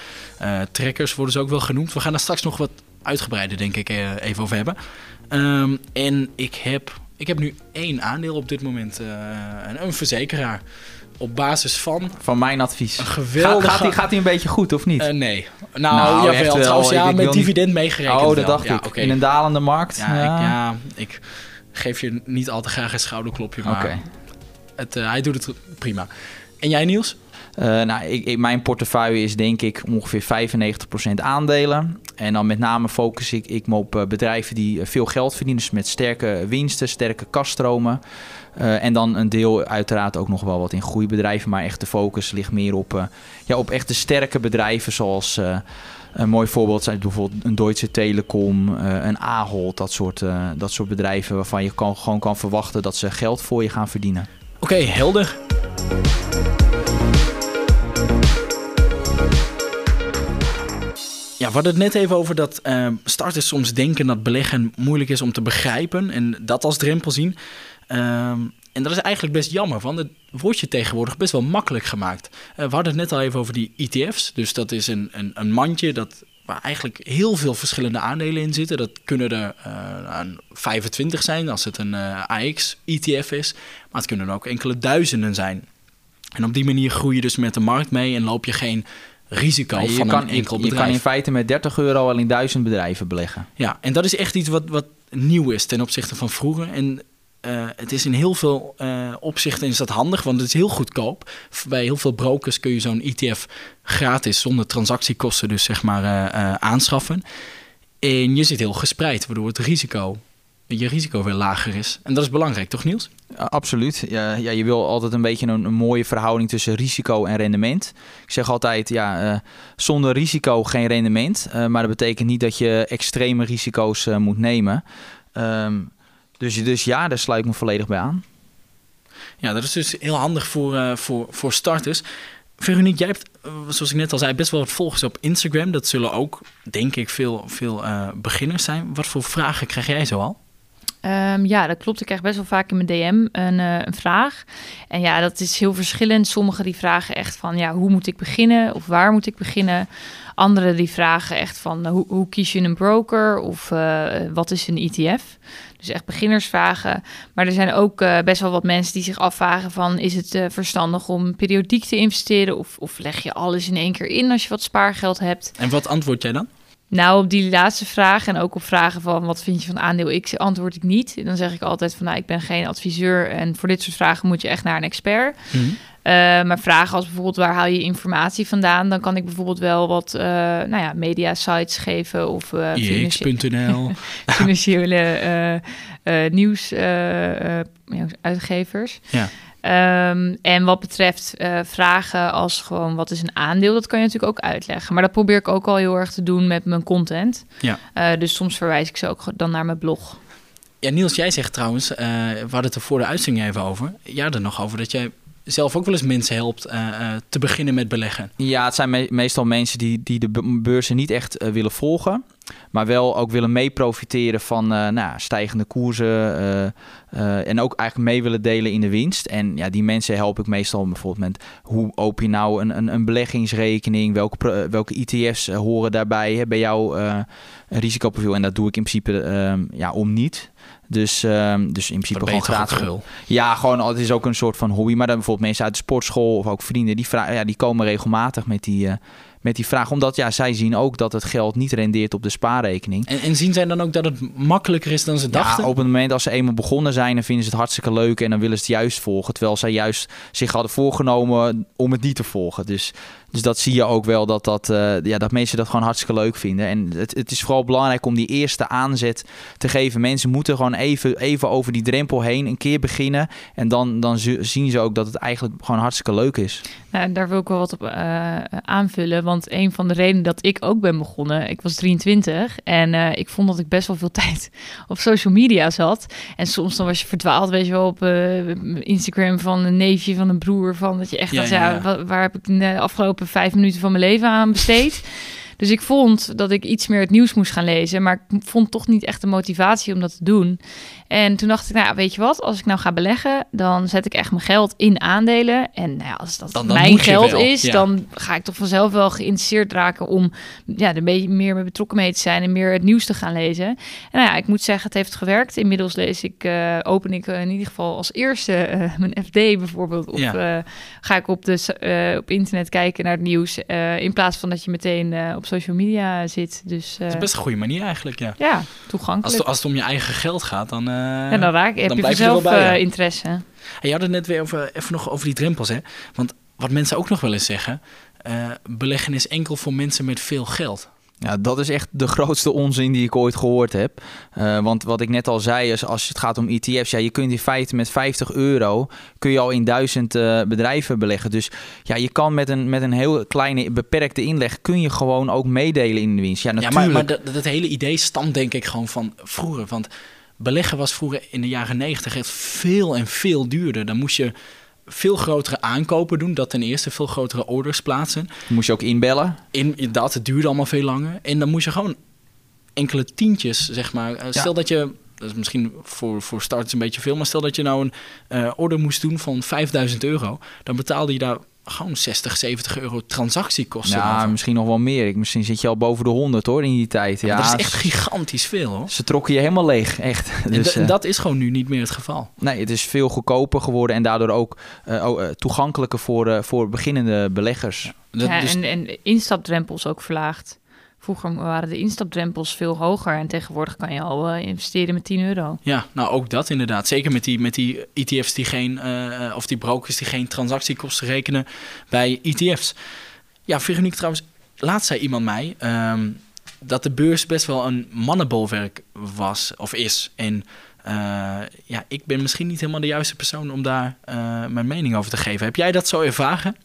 trackers worden ze ook wel genoemd. We gaan daar straks nog wat uitgebreider, denk ik, even over hebben. Um, en ik heb, ik heb nu één aandeel op dit moment. een, een verzekeraar op basis van... Van mijn advies. Een geweldige... Gaat, gaat, hij, een beetje goed of niet? Uh, nee. Nou, nou jawel. Trouwens, ja, met dividend meegerekend Oh, dat dacht ik. Okay. In een dalende markt? Ja, ja. Ik, ja, ik geef je niet al te graag een schouderklopje, maar okay. het, uh, hij doet het prima. En jij, Niels? Uh, nou, ik, ik, mijn portefeuille is denk ik ongeveer 95% aandelen. En dan met name focus ik, ik me op bedrijven die veel geld verdienen. Dus met sterke winsten, sterke kaststromen. Uh, en dan een deel uiteraard ook nog wel wat in groeibedrijven. Maar echt de focus ligt meer op, uh, ja, op echte sterke bedrijven. Zoals uh, een mooi voorbeeld zijn bijvoorbeeld een Deutsche Telekom, een Ahold. Dat soort, dat soort bedrijven waarvan je kan, gewoon kan verwachten dat ze geld voor je gaan verdienen. Oké, helder. Ja, we hadden het net even over dat starters soms denken dat beleggen moeilijk is om te begrijpen en dat als drempel zien. Um, en dat is eigenlijk best jammer, want het wordt je tegenwoordig best wel makkelijk gemaakt. Uh, we hadden het net al even over die ETF's. Dus dat is een, een, een mandje dat, waar eigenlijk heel veel verschillende aandelen in zitten. Dat kunnen er uh, 25 zijn als het een uh, AX-ETF is. Maar het kunnen er ook enkele duizenden zijn. En op die manier groei je dus met de markt mee en loop je geen risico je van kan, een enkel bedrijf. Je kan in feite met 30 euro al in duizend bedrijven beleggen. Ja, en dat is echt iets wat, wat nieuw is ten opzichte van vroeger. En uh, het is in heel veel uh, opzichten is dat handig, want het is heel goedkoop. Bij heel veel brokers kun je zo'n ETF gratis zonder transactiekosten dus zeg maar uh, aanschaffen. En je zit heel gespreid, waardoor het risico, je risico weer lager is. En dat is belangrijk, toch Niels? absoluut. Ja, ja, je wil altijd een beetje een, een, mooie verhouding tussen risico en rendement. Ik zeg altijd, ja, zonder risico geen rendement. maar dat betekent niet dat je extreme risico's moet nemen. Um, dus, dus ja, daar sluit ik me volledig bij aan. Ja, dat is dus heel handig voor, uh, voor, voor starters. Veronique, jij hebt, uh, zoals ik net al zei, best wel wat volgers op Instagram. Dat zullen ook, denk ik, veel, veel uh, beginners zijn. Wat voor vragen krijg jij zo al? Um, ja, dat klopt. Ik krijg best wel vaak in mijn DM een, een, vraag. En ja, dat is heel verschillend. Sommigen die vragen echt van, ja, hoe moet ik beginnen? Of waar moet ik beginnen? Anderen die vragen echt van, hoe, hoe kies je een broker? Of wat is een ETF? Dus echt beginnersvragen. Maar er zijn ook uh, best wel wat mensen die zich afvragen van... is het uh, verstandig om periodiek te investeren... Of, of leg je alles in één keer in als je wat spaargeld hebt? En wat antwoord jij dan? Nou, op die laatste vraag en ook op vragen van wat vind je van aandeel X, antwoord ik niet. Dan zeg ik altijd van nou, ik ben geen adviseur en voor dit soort vragen moet je echt naar een expert. Mm. Uh, maar vragen als bijvoorbeeld waar haal je informatie vandaan, dan kan ik bijvoorbeeld wel wat uh, nou ja, media sites geven of uh, IX.nl, financiële nieuwsuitgevers. ja. Um, en wat betreft uh, vragen als gewoon wat is een aandeel, dat kan je natuurlijk ook uitleggen. Maar dat probeer ik ook al heel erg te doen met mijn content. Ja. Uh, dus soms verwijs ik ze ook dan naar mijn blog. Ja, Niels, jij zegt trouwens, uh, we hadden het er voor de uitzending even over. Ja, er nog over dat jij zelf ook wel eens mensen helpt uh, uh, te beginnen met beleggen. Ja, het zijn me meestal mensen die, die de beurzen niet echt uh, willen volgen. Maar wel ook willen mee profiteren van nou, stijgende koersen. en ook eigenlijk mee willen delen in de winst. En ja, die mensen help ik meestal bijvoorbeeld met hoe open je nou een, een, een beleggingsrekening. Welke, welke ETF's horen daarbij hè, bij jou een risicoprofiel. En dat doe ik in principe ja, om niet. Dus, um, dus in principe gewoon gratis. Ja, gewoon, het is ook een soort van hobby. Maar dan bijvoorbeeld mensen uit de sportschool of ook vrienden, die, ja, die komen regelmatig met die, uh, met die vraag. Omdat ja, zij zien ook dat het geld niet rendeert op de spaarrekening. En, en zien zij dan ook dat het makkelijker is dan ze dachten? Ja, op het moment als ze eenmaal begonnen zijn, dan vinden ze het hartstikke leuk en dan willen ze het juist volgen. Terwijl zij juist zich hadden voorgenomen om het niet te volgen. Dus dus dat zie je ook wel dat, dat, uh, ja, dat mensen dat gewoon hartstikke leuk vinden. En het, het is vooral belangrijk om die eerste aanzet te geven. Mensen moeten gewoon even, even over die drempel heen een keer beginnen. En dan, dan zien ze ook dat het eigenlijk gewoon hartstikke leuk is. Nou, daar wil ik wel wat op uh, aanvullen. Want een van de redenen dat ik ook ben begonnen, ik was 23 en uh, ik vond dat ik best wel veel tijd op social media zat. En soms dan was je verdwaald, weet je wel, op Instagram van een neefje, van een broer. Van dat je echt ja, dacht, ja, ja. Waar, waar heb ik de afgelopen vijf minuten van mijn leven aan besteed. Dus ik vond dat ik iets meer het nieuws moest gaan lezen. Maar ik vond toch niet echt de motivatie om dat te doen. En toen dacht ik, nou weet je wat, als ik nou ga beleggen, dan zet ik echt mijn geld in aandelen. En nou ja, als dat dan, mijn geld is, dan ga ik toch vanzelf wel geïnteresseerd raken om ja, er een beetje meer mee betrokken mee te zijn en meer het nieuws te gaan lezen. En nou ja, ik moet zeggen, het heeft gewerkt. Inmiddels lees ik, uh, open ik in ieder geval als eerste uh, mijn FD bijvoorbeeld. Of ja. uh, ga ik op, de, op internet kijken naar het nieuws. in plaats van dat je meteen op social media zit. Dus, het is best een goede manier eigenlijk, ja. Ja, toegankelijk. Als het, als het om je eigen geld gaat, dan ja, dan raak heb dan je zelf uh, interesse. En je had het net weer over, even nog over die drempels. Hè? Want wat mensen ook nog wel eens zeggen... Beleggen is enkel voor mensen met veel geld. Ja, dat is echt de grootste onzin die ik ooit gehoord heb. Uh, want wat ik net al zei, is als het gaat om ETF's, ja, je kunt in feite met 50 euro kun je al in duizend uh, bedrijven beleggen. Dus ja, je kan met een, met een heel kleine beperkte inleg kun je gewoon ook meedelen in de winst. Ja, natuurlijk. Ja, maar, maar dat, dat hele idee stamt denk ik gewoon van vroeger. Want beleggen was vroeger in de jaren 90 echt veel en veel duurder. Dan moest je veel grotere aankopen doen. Dat ten eerste, veel grotere orders plaatsen. Moest je ook inbellen? In, dat, het duurde allemaal veel langer. En dan moest je gewoon enkele tientjes, zeg maar. Eh, stel dat je, dat is misschien voor, voor starters een beetje veel, maar stel dat je nou een uh, order moest doen van 5000 euro. Dan betaalde je daar gewoon 60, 70 euro transactiekosten. Ja, misschien nog wel meer. Ik, misschien zit je al boven de 100 hoor in die tijd. Ja, dat is echt gigantisch veel hoor. Ze trokken je helemaal leeg, echt. Dus, en, dat is gewoon nu niet meer het geval. Nee, het is veel goedkoper geworden en daardoor ook uh, toegankelijker voor, voor beginnende beleggers. Ja, dus... en, en instapdrempels ook verlaagd. Vroeger waren de instapdrempels veel hoger en tegenwoordig kan je al uh, investeren met 10 euro. Ja, nou ook dat inderdaad. Zeker met die, met die ETF's die geen, uh, of die brokers die geen transactiekosten rekenen bij ETF's. Ja, Veronique trouwens, laatst zei iemand mij um, dat de beurs best wel een mannenbolwerk was of is. En uh, ja, ik ben misschien niet helemaal de juiste persoon om daar mijn mening over te geven. Heb jij dat zo ervaren?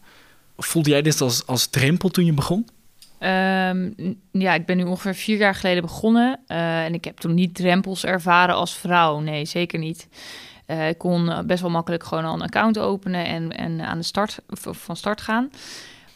Voelde jij dit als, als drempel toen je begon? Um, ja, ik ben nu ongeveer vier jaar geleden begonnen. Uh, en ik heb toen niet drempels ervaren als vrouw. Nee, zeker niet. Uh, ik kon best wel makkelijk gewoon al een account openen en, en aan de start, van start gaan.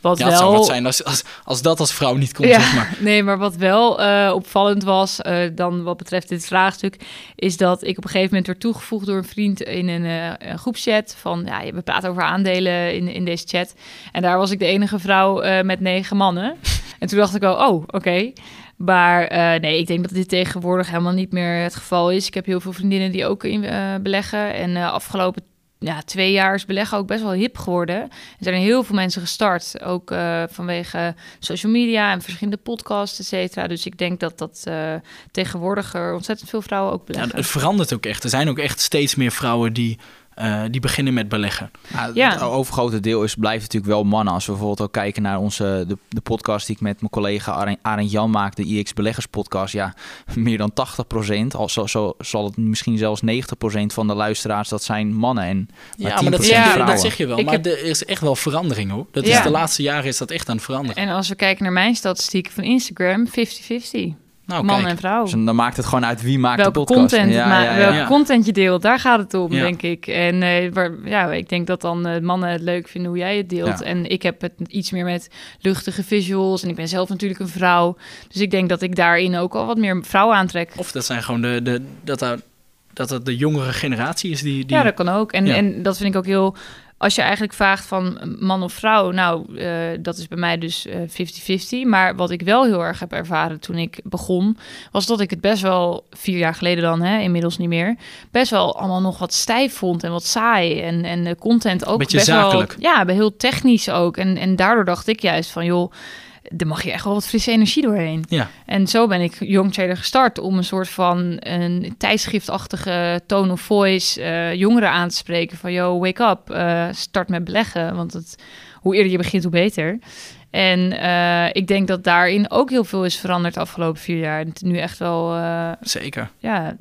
Wat ja, wel... zou wat zijn als, als, als dat als vrouw niet komt, ja, zeg maar. Nee, maar wat wel uh, opvallend was, uh, dan wat betreft dit vraagstuk, is dat ik op een gegeven moment werd toegevoegd door een vriend in een, uh, een groepschat van, ja, we praten over aandelen in, in deze chat. En daar was ik de enige vrouw met negen mannen. En toen dacht ik wel, oh, oké. Okay. Maar nee, ik denk dat dit tegenwoordig helemaal niet meer het geval is. Ik heb heel veel vriendinnen die ook in beleggen. En afgelopen ja, twee jaar is beleggen ook best wel hip geworden. Er zijn heel veel mensen gestart, ook uh, vanwege social media en verschillende podcasts, et cetera. Dus ik denk dat dat uh, tegenwoordig er ontzettend veel vrouwen ook beleggen. Ja, het verandert ook echt. Er zijn ook echt steeds meer vrouwen die uh, die beginnen met beleggen. Nou, ja. Het overgrote deel is, blijft natuurlijk wel mannen. Als we bijvoorbeeld ook kijken naar onze, de, de podcast die ik met mijn collega Arend Jan maak, de IX Beleggers podcast. Ja, meer dan 80 procent, al zo, zo, zal het misschien zelfs 90 procent van de luisteraars, dat zijn mannen. En maar ja, maar dat, ja, dat zeg je wel. Ik maar heb... er is echt wel verandering hoor. Dat is, de laatste jaren is dat echt aan het veranderen. En als we kijken naar mijn statistieken van Instagram, 50-50. Nou, man en vrouw. Dus dan maakt het gewoon uit wie maakt welke de podcast. Content, ja, ja, ja, welke content je deelt, daar gaat het om, denk ik. En uh, waar, ja, ik denk dat dan uh, mannen het leuk vinden hoe jij het deelt. En ik heb het iets meer met luchtige visuals. En ik ben zelf natuurlijk een vrouw. Dus ik denk dat ik daarin ook al wat meer vrouwen aantrek. Of dat zijn gewoon de, de dat, dat het de jongere generatie is die, die... Ja, dat kan ook. En, en dat vind ik ook heel als je eigenlijk vraagt van man of vrouw, nou, uh, dat is bij mij dus 50-50. Uh, maar wat ik wel heel erg heb ervaren toen ik begon, was dat ik het best wel vier jaar geleden dan, hè, inmiddels niet meer, best wel allemaal nog wat stijf vond en wat saai. En, en de content ook Beetje best zakelijk. wel. Ja, heel technisch ook. En, en daardoor dacht ik juist van, joh er mag je echt wel wat frisse energie doorheen. Ja. En zo ben ik Young Trader gestart om een soort van een tijdschriftachtige tone of voice uh, jongeren aan te spreken van yo, wake up, uh, start met beleggen, want het, hoe eerder je begint, hoe beter. En uh, ik denk dat daarin ook heel veel is veranderd de afgelopen vier jaar. Het nu echt wel. Zeker. Ja,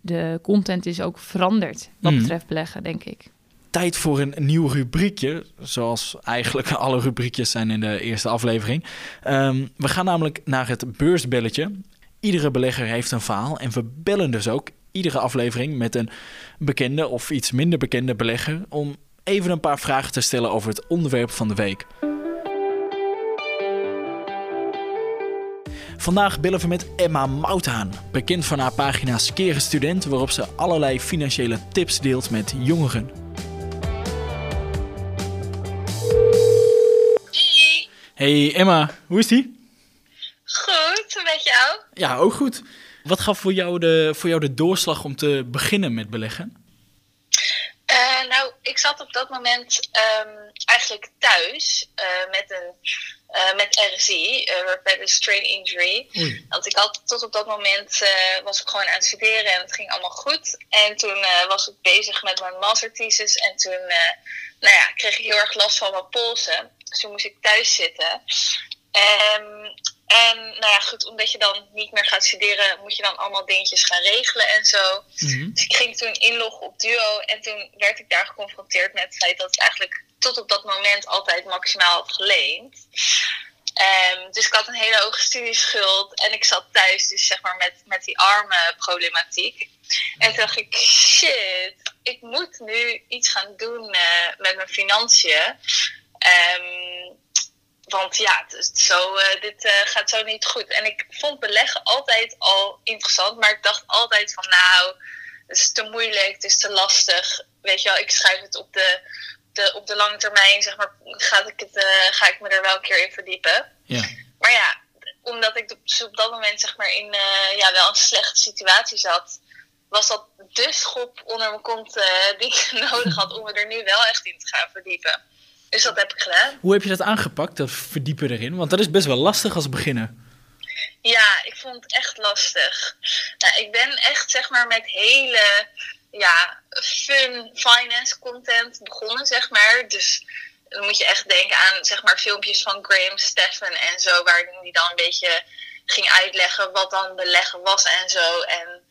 de content is ook veranderd wat mm. betreft beleggen, denk ik tijd voor een nieuw rubriekje. Zoals eigenlijk alle rubriekjes zijn in de eerste aflevering. Um, we gaan namelijk naar het beursbelletje. Iedere belegger heeft een verhaal en we bellen dus ook iedere aflevering met een bekende of iets minder bekende belegger om even een paar vragen te stellen over het onderwerp van de week. Vandaag bellen we met Emma Mouthaan, bekend van haar pagina Skere Student, waarop ze allerlei financiële tips deelt met jongeren. Hey. Emma, hoe is die? Goed, met jou? Ja, ook goed. Wat gaf voor jou de, voor jou de doorslag om te beginnen met beleggen? Uh, nou, ik zat op dat moment um, eigenlijk thuis uh, met, een, uh, met RSI, Rapid Strain Injury. Want ik had tot op dat moment was ik gewoon aan het studeren en het ging allemaal goed. En toen was ik bezig met mijn masterthesis en toen nou ja, kreeg ik heel erg last van mijn polsen. Dus toen moest ik thuis zitten. Um, en nou ja, goed, omdat je dan niet meer gaat studeren, moet je dan allemaal dingetjes gaan regelen en zo. Mhm. Dus ik ging toen inloggen op Duo en toen werd ik daar geconfronteerd met het feit dat ik eigenlijk tot op dat moment altijd maximaal had geleend. Um, dus ik had een hele hoge studieschuld en ik zat thuis dus zeg maar met, met die arme problematiek. En toen dacht ik, shit, ik moet nu iets gaan doen uh, met mijn financiën. Um, want ja, het zo, uh, dit uh, gaat zo niet goed. En ik vond beleggen altijd al interessant, maar ik dacht altijd van nou, het is te moeilijk, het is te lastig. Weet je wel, ik schrijf het op de, de, op de lange termijn, zeg maar, ga ik, het, uh, ga ik me er wel een keer in verdiepen. Ja. Maar ja, omdat ik dus op dat moment zeg maar in ja, wel een slechte situatie zat, was dat de schop onder mijn kont die ik nodig had om me er nu wel echt in te gaan verdiepen. Dus dat heb ik gedaan. Hoe heb je dat aangepakt, dat verdiepen erin? Want dat is best wel lastig als beginner. Ja, ik vond het echt lastig. Nou, ik ben echt zeg maar met hele ja, fun finance content begonnen, zeg maar. Dus dan moet je echt denken aan zeg maar filmpjes van Graham Steffen en zo, waarin die dan een beetje ging uitleggen wat dan beleggen was en zo. En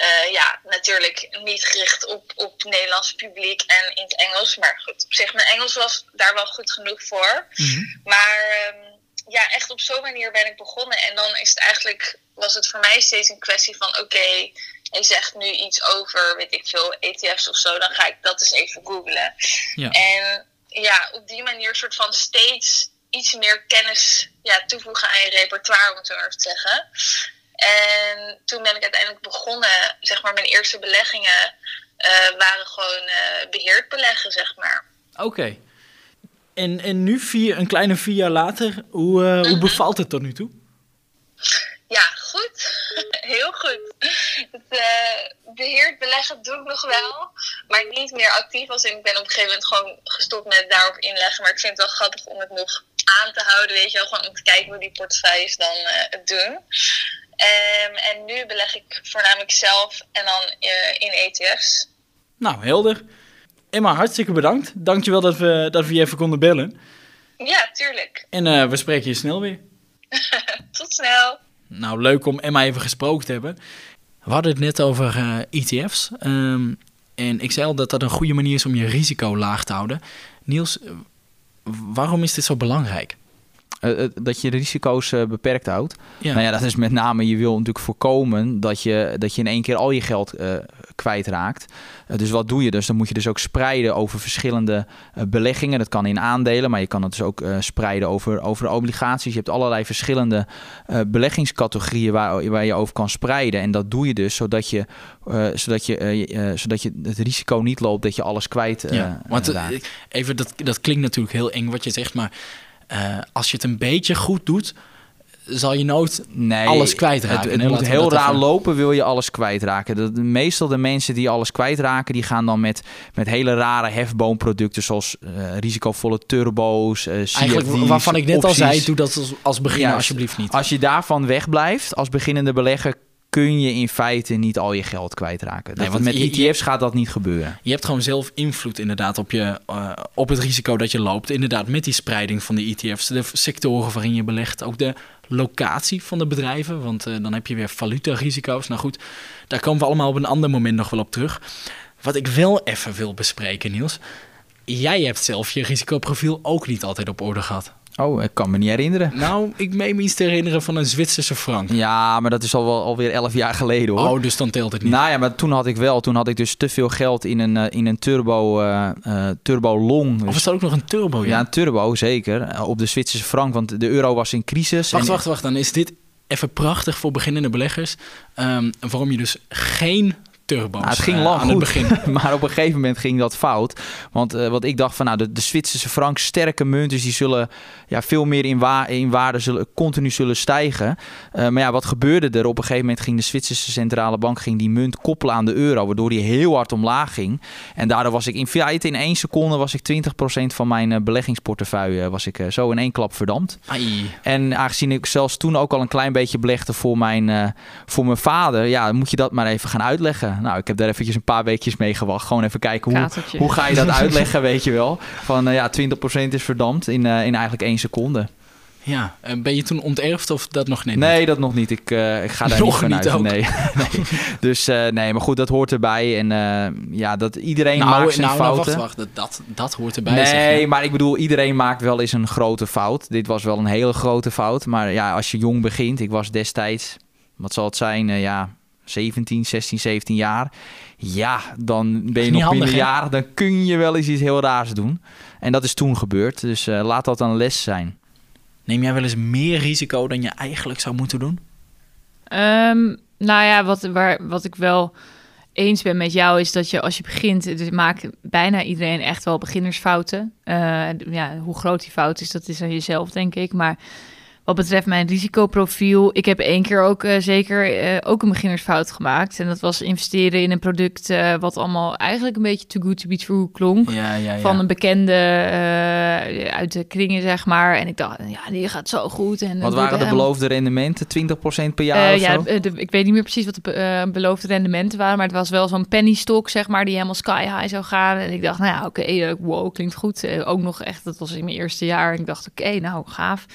uh, ja, natuurlijk niet gericht op, op het Nederlands publiek en in het Engels. Maar goed, op zich, mijn Engels was daar wel goed genoeg voor. Mm -hmm. Maar um, ja, echt op zo'n manier ben ik begonnen. En dan is het eigenlijk, was het voor mij steeds een kwestie van: oké, okay, hij zegt nu iets over, weet ik veel, ETF's of zo. Dan ga ik dat eens even googlen. Ja. En ja, op die manier soort van steeds iets meer kennis ja, toevoegen aan je repertoire, om het zo maar te zeggen. En toen ben ik uiteindelijk begonnen, zeg maar, mijn eerste beleggingen uh, waren gewoon uh, beheerd beleggen, zeg maar. Oké. Okay. En, en nu, vier, een kleine vier jaar later, hoe, uh, mm -hmm. hoe bevalt het tot nu toe? Ja, goed. Heel goed. Het uh, beheerd beleggen doe ik nog wel, maar niet meer actief. Als in, ik ben op een gegeven moment gewoon gestopt met daarop inleggen. Maar ik vind het wel grappig om het nog aan te houden, weet je wel. Gewoon om te kijken hoe die portefeuilles dan uh, het doen. Um, en nu beleg ik voornamelijk zelf en dan uh, in ETF's. Nou, helder. Emma, hartstikke bedankt. Dankjewel dat we, dat we je even konden bellen. Ja, tuurlijk. En we spreken je snel weer. Tot snel. Nou, leuk om Emma even gesproken te hebben. We hadden het net over uh, ETF's. Um, en ik zei al dat dat een goede manier is om je risico laag te houden. Niels, waarom is dit zo belangrijk? Uh, dat je de risico's beperkt houdt. Ja. Nou ja, dat is met name, je wil natuurlijk voorkomen dat je, dat je in één keer al je geld uh, kwijtraakt. dus wat doe je dus? Dan moet je dus ook spreiden over verschillende beleggingen. Dat kan in aandelen, maar je kan het dus ook spreiden over, over obligaties. Je hebt allerlei verschillende beleggingscategorieën waar, waar je over kan spreiden. En dat doe je dus zodat je, zodat je, zodat je het risico niet loopt dat je alles kwijt ja, want. Even, dat, dat klinkt natuurlijk heel eng wat je zegt, maar... Als je het een beetje goed doet, zal je nooit nee, alles kwijtraken. Het, het moet heel raar even... lopen, wil je alles kwijtraken. De, meestal de mensen die alles kwijtraken, die gaan dan met, met hele rare hefboomproducten zoals uh, risicovolle turbo's, uh, Eigenlijk waarvan ik net opties. al zei, doe dat als, als beginner Ja, alsjeblieft niet. Als je daarvan wegblijft als beginnende belegger, kun je in feite niet al je geld kwijtraken. Nee, Dat- want met je- ETF's gaat dat niet gebeuren. Je hebt gewoon zelf invloed inderdaad op, je, eh, op het risico dat je loopt. Inderdaad, met die spreiding van de ETF's, de sectoren waarin je belegt, ook de locatie van de bedrijven. Want eh, dan heb je weer valutarisico's. Nou goed, daar komen we allemaal op een ander moment nog wel op terug. Wat ik wel even wil bespreken, Niels. Jij hebt zelf je risicoprofiel ook niet altijd op orde gehad. Oh, ik kan me niet herinneren. Nou, ik meen me iets te herinneren van een Zwitserse frank. Ja, maar dat is al wel alweer elf jaar geleden hoor. Oh, dus dan telt het niet. Nou ja, maar toen had ik wel. Toen had ik dus te veel geld in een, eh, in een turbo, eh, turbo long. of is dat ook nog een turbo? ja, een turbo zeker. Op de Zwitserse frank. Want de euro was in crisis. Wacht, en- wacht, wacht. Dan is dit even prachtig voor beginnende beleggers. Um, waarom je dus geen turbo's nou, het ging uh, lang aan goed, het begin. maar op een gegeven moment ging dat fout. Want uh, wat ik dacht van, nou, de, de Zwitserse frank, sterke munten, dus die zullen ja, veel meer in, wa in waarde zullen, continu zullen stijgen. Uh, maar ja, wat gebeurde er? Op een gegeven moment ging de Zwitserse centrale bank ging die munt koppelen aan de euro, waardoor die heel hard omlaag ging. En daardoor was ik in feite in één seconde was ik 20% van mijn beleggingsportefeuille was ik zo in één klap verdampt. Ai. En aangezien ik zelfs toen ook al een klein beetje belegde voor mijn, voor mijn vader, ja, moet je dat maar even gaan uitleggen. Nou, ik heb daar eventjes een paar weekjes mee gewacht. Gewoon even kijken hoe, hoe ga je dat uitleggen, weet je wel. Van uh, ja, 20% is verdampt in, uh, in eigenlijk één seconde. Ja, uh, ben je toen onterfd of dat nog niet? Nee, dat nog niet. Ik, ik ga daar nog niet vanuit. Nee. nee. Dus nee, maar goed, dat hoort erbij. En ja, dat iedereen nou, maakt zijn nou, fouten. Nou, wacht, wacht. Dat, dat, hoort erbij. Nee, zeg, ja. maar ik bedoel, iedereen maakt wel eens een grote fout. Dit was wel een hele grote fout. Maar ja, als je jong begint, ik was destijds, wat zal het zijn, ja, 17, 16, 17 jaar. Ja, dan ben je nog handig, minderjarig. Dan kun je wel eens iets heel raars doen. En dat is toen gebeurd. Dus uh, laat dat een les zijn. Neem jij wel eens meer risico dan je eigenlijk zou moeten doen? Um, nou ja, wat, waar, wat ik wel eens ben met jou is dat je als je begint, dus maakt bijna iedereen echt wel beginnersfouten. Uh, ja, hoe groot die fout is, dat is aan jezelf, denk ik. Maar wat betreft mijn risicoprofiel, ik heb één keer ook uh, zeker uh, ook een beginnersfout gemaakt. En dat was investeren in een product uh, wat allemaal eigenlijk een beetje too good to be true klonk. Ja, ja, ja. Van een bekende uit de kringen, zeg maar. En ik dacht, ja, die gaat zo goed. En wat waren de beloofde rendementen? 20% per jaar of ja, zo? De, ik weet niet meer precies wat de beloofde rendementen waren. Maar het was wel zo'n penny stock, zeg maar, die helemaal sky high zou gaan. En ik dacht, nou ja, oké, okay, wow, klinkt goed. ook nog echt, dat was in mijn eerste jaar. En ik dacht, oké, okay, nou, gaaf.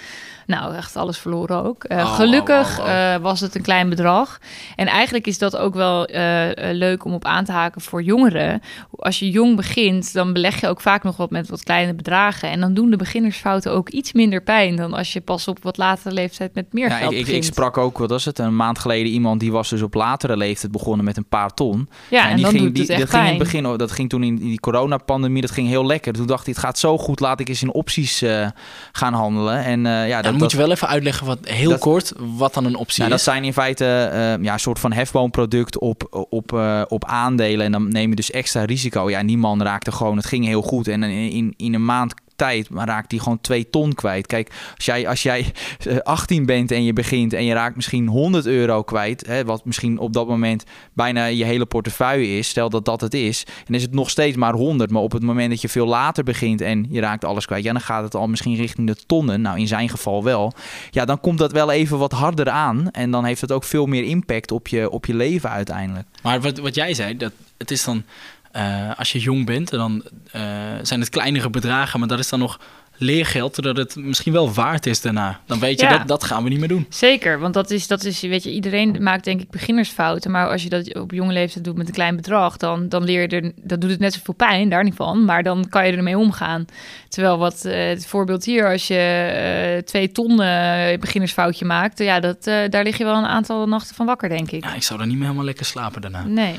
Nou, echt alles verloren ook. Uh, Oh, gelukkig oh, oh, oh. Uh, was het een klein bedrag. En eigenlijk is dat ook wel uh, leuk om op aan te haken voor jongeren. Als je jong begint, dan beleg je ook vaak nog wat met wat kleine bedragen. En dan doen de beginnersfouten ook iets minder pijn dan als je pas op wat latere leeftijd met meer ja, geld ik, ik, begint. ik sprak ook, wat was het, een maand geleden iemand die was dus op latere leeftijd begonnen met een paar ton. Ja, en, die dan ging, doet die, het echt dat ging in het begin, dat ging toen in, die coronapandemie, dat ging heel lekker. Toen dacht ik, het gaat zo goed, laat ik eens in opties uh, gaan handelen. En uh, ja, dat, moet dat, je wel even uitleggen wat heel dat- kort wat dan een optie nou, dat is. zijn in feite eh, ja, een soort van hefboomproduct op, op, eh, op aandelen. En dan neem je dus extra risico. Ja, man raakte gewoon, het ging heel goed. En in, in, in een maand tijd maar raakt hij gewoon 2 ton kwijt. Kijk, als jij, als jij eh, 18 bent en je begint en je raakt misschien 100 euro kwijt, hè, wat misschien op dat moment bijna je hele portefeuille is, stel dat dat het is, en is het nog steeds maar 100, maar op het moment dat je veel later begint en je raakt alles kwijt, ja, dan gaat het al misschien richting de tonnen. Nou, in zijn geval wel. Ja, dan komt dat wel even wat harder aan en dan heeft het ook veel meer impact op je, op je leven uiteindelijk. Maar wat, wat jij zei, dat het is dan eh, als je jong bent, dan eh, zijn het kleinere bedragen, maar dat is dan nog leergeld, zodat het misschien wel waard is daarna. Dan weet je, Ja. dat, dat gaan we niet meer doen. Zeker, want dat is, dat is, weet je, iedereen maakt denk ik beginnersfouten. Maar als je dat op jonge leeftijd doet met een klein bedrag, dan, dan leer je er, dat doet het net zoveel pijn, daar niet van. Maar dan kan je ermee omgaan. Terwijl wat, eh, het voorbeeld hier, als je twee ton beginnersfoutje maakt, ja, dat, daar lig je wel een aantal nachten van wakker, denk ik. Ja, ik zou dan niet meer helemaal lekker slapen daarna. Nee.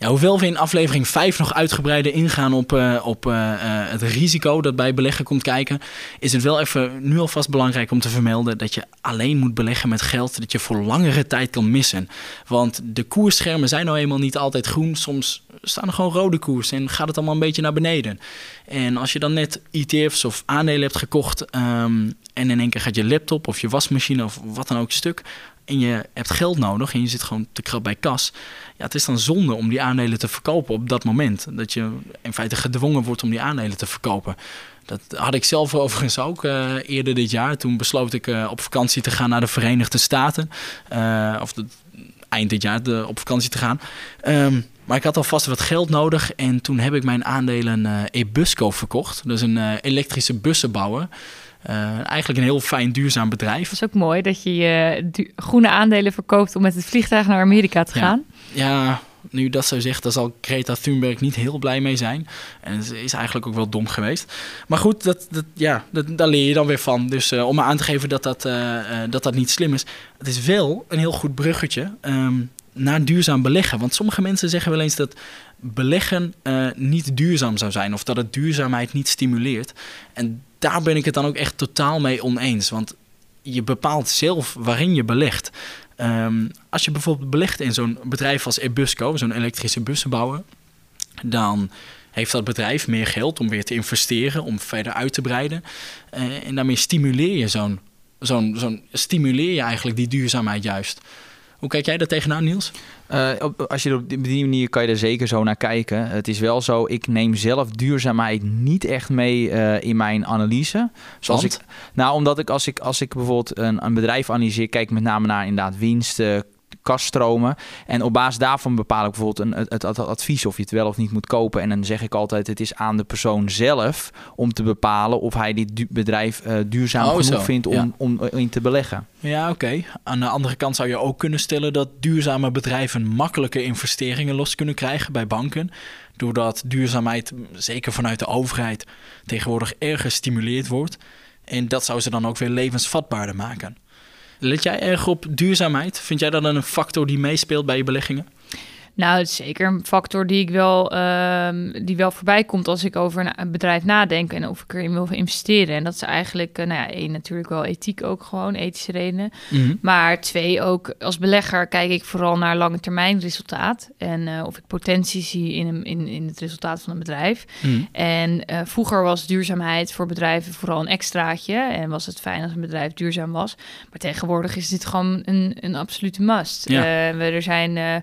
Ja, hoewel we in aflevering 5 nog uitgebreider ingaan op, eh, op eh, eh, het risico dat bij beleggen komt kijken, is het wel even nu alvast belangrijk om te vermelden dat je alleen moet beleggen met geld dat je voor langere tijd kan missen. Want de koersschermen zijn nou eenmaal niet altijd groen. Soms staan er gewoon rode koers en gaat het allemaal een beetje naar beneden. En als je dan net ETF's of aandelen hebt gekocht ehm, en in één keer gaat je laptop of je wasmachine of wat dan ook stuk en je hebt geld nodig en je zit gewoon te krap bij kas. Ja, het is dan zonde om die aandelen te verkopen op dat moment. Dat je in feite gedwongen wordt om die aandelen te verkopen. Dat had ik zelf overigens ook eh, eerder dit jaar. Toen besloot ik eh, op vakantie te gaan naar de Verenigde Staten. Eh, of de, eind dit jaar op vakantie te gaan. Ehm, maar ik had alvast wat geld nodig. En toen heb ik mijn aandelen Ebusco verkocht. Is een elektrische bussenbouwer. Eh, eigenlijk een heel fijn duurzaam bedrijf. Het is ook mooi dat je je du- groene aandelen verkoopt om met het vliegtuig naar Amerika te gaan. Ja, nu dat zo zegt, daar zal Greta Thunberg niet heel blij mee zijn. En ze is eigenlijk ook wel dom geweest. Maar goed, dat, dat, ja, dat, daar leer je dan weer van. Dus eh, om maar aan te geven dat dat, eh, eh, dat dat niet slim is. Het is wel een heel goed bruggetje ehm, naar duurzaam beleggen. Want sommige mensen zeggen wel eens dat beleggen eh, niet duurzaam zou zijn. Of dat het duurzaamheid niet stimuleert. En daar ben ik het dan ook echt totaal mee oneens. Want je bepaalt zelf waarin je belegt. Ehm, als je bijvoorbeeld belegt in zo'n bedrijf als Ebusco, zo'n elektrische bussenbouwer, dan heeft dat bedrijf meer geld om weer te investeren, om verder uit te breiden. Uh, en daarmee stimuleer je zo'n, zo'n, zo'n stimuleer je eigenlijk die duurzaamheid juist. Hoe kijk jij daar tegenaan, Niels? Uh, op, als je op die manier kan je er zeker zo naar kijken. Het is wel zo, ik neem zelf duurzaamheid niet echt mee uh, in mijn analyse. Zoals ik, nou, omdat ik als ik, als ik bijvoorbeeld een, een bedrijf analyseer, kijk met name naar inderdaad kaststromen. En op basis daarvan bepaal ik bijvoorbeeld een, het, het, advies of je het wel of niet moet kopen. En dan zeg ik altijd, het is aan de persoon zelf om te bepalen of hij dit bedrijf uh, duurzaam oh, genoeg vindt om, om in te beleggen. Ja, oké. Aan de andere kant zou je ook kunnen stellen dat duurzame bedrijven makkelijke investeringen los kunnen krijgen bij banken. Doordat duurzaamheid, zeker vanuit de overheid, tegenwoordig erg gestimuleerd wordt. En dat zou ze dan ook weer levensvatbaarder maken. Let jij erg op duurzaamheid? Vind jij dat een factor die meespeelt bij je beleggingen? Nou, het is zeker een factor die ik wel, uh, die wel voorbij komt als ik over een bedrijf nadenk en of ik erin wil investeren. En dat is eigenlijk, uh, nou ja, één natuurlijk wel ethiek ook gewoon, ethische redenen. Mhm. Maar twee, ook als belegger kijk ik vooral naar lange termijn resultaat. En uh, of ik potentie zie in, in, in het resultaat van een bedrijf. Mhm. En uh, vroeger was duurzaamheid voor bedrijven vooral een extraatje. En was het fijn als een bedrijf duurzaam was. Maar tegenwoordig is dit gewoon een, een absolute must. Ja. er zijn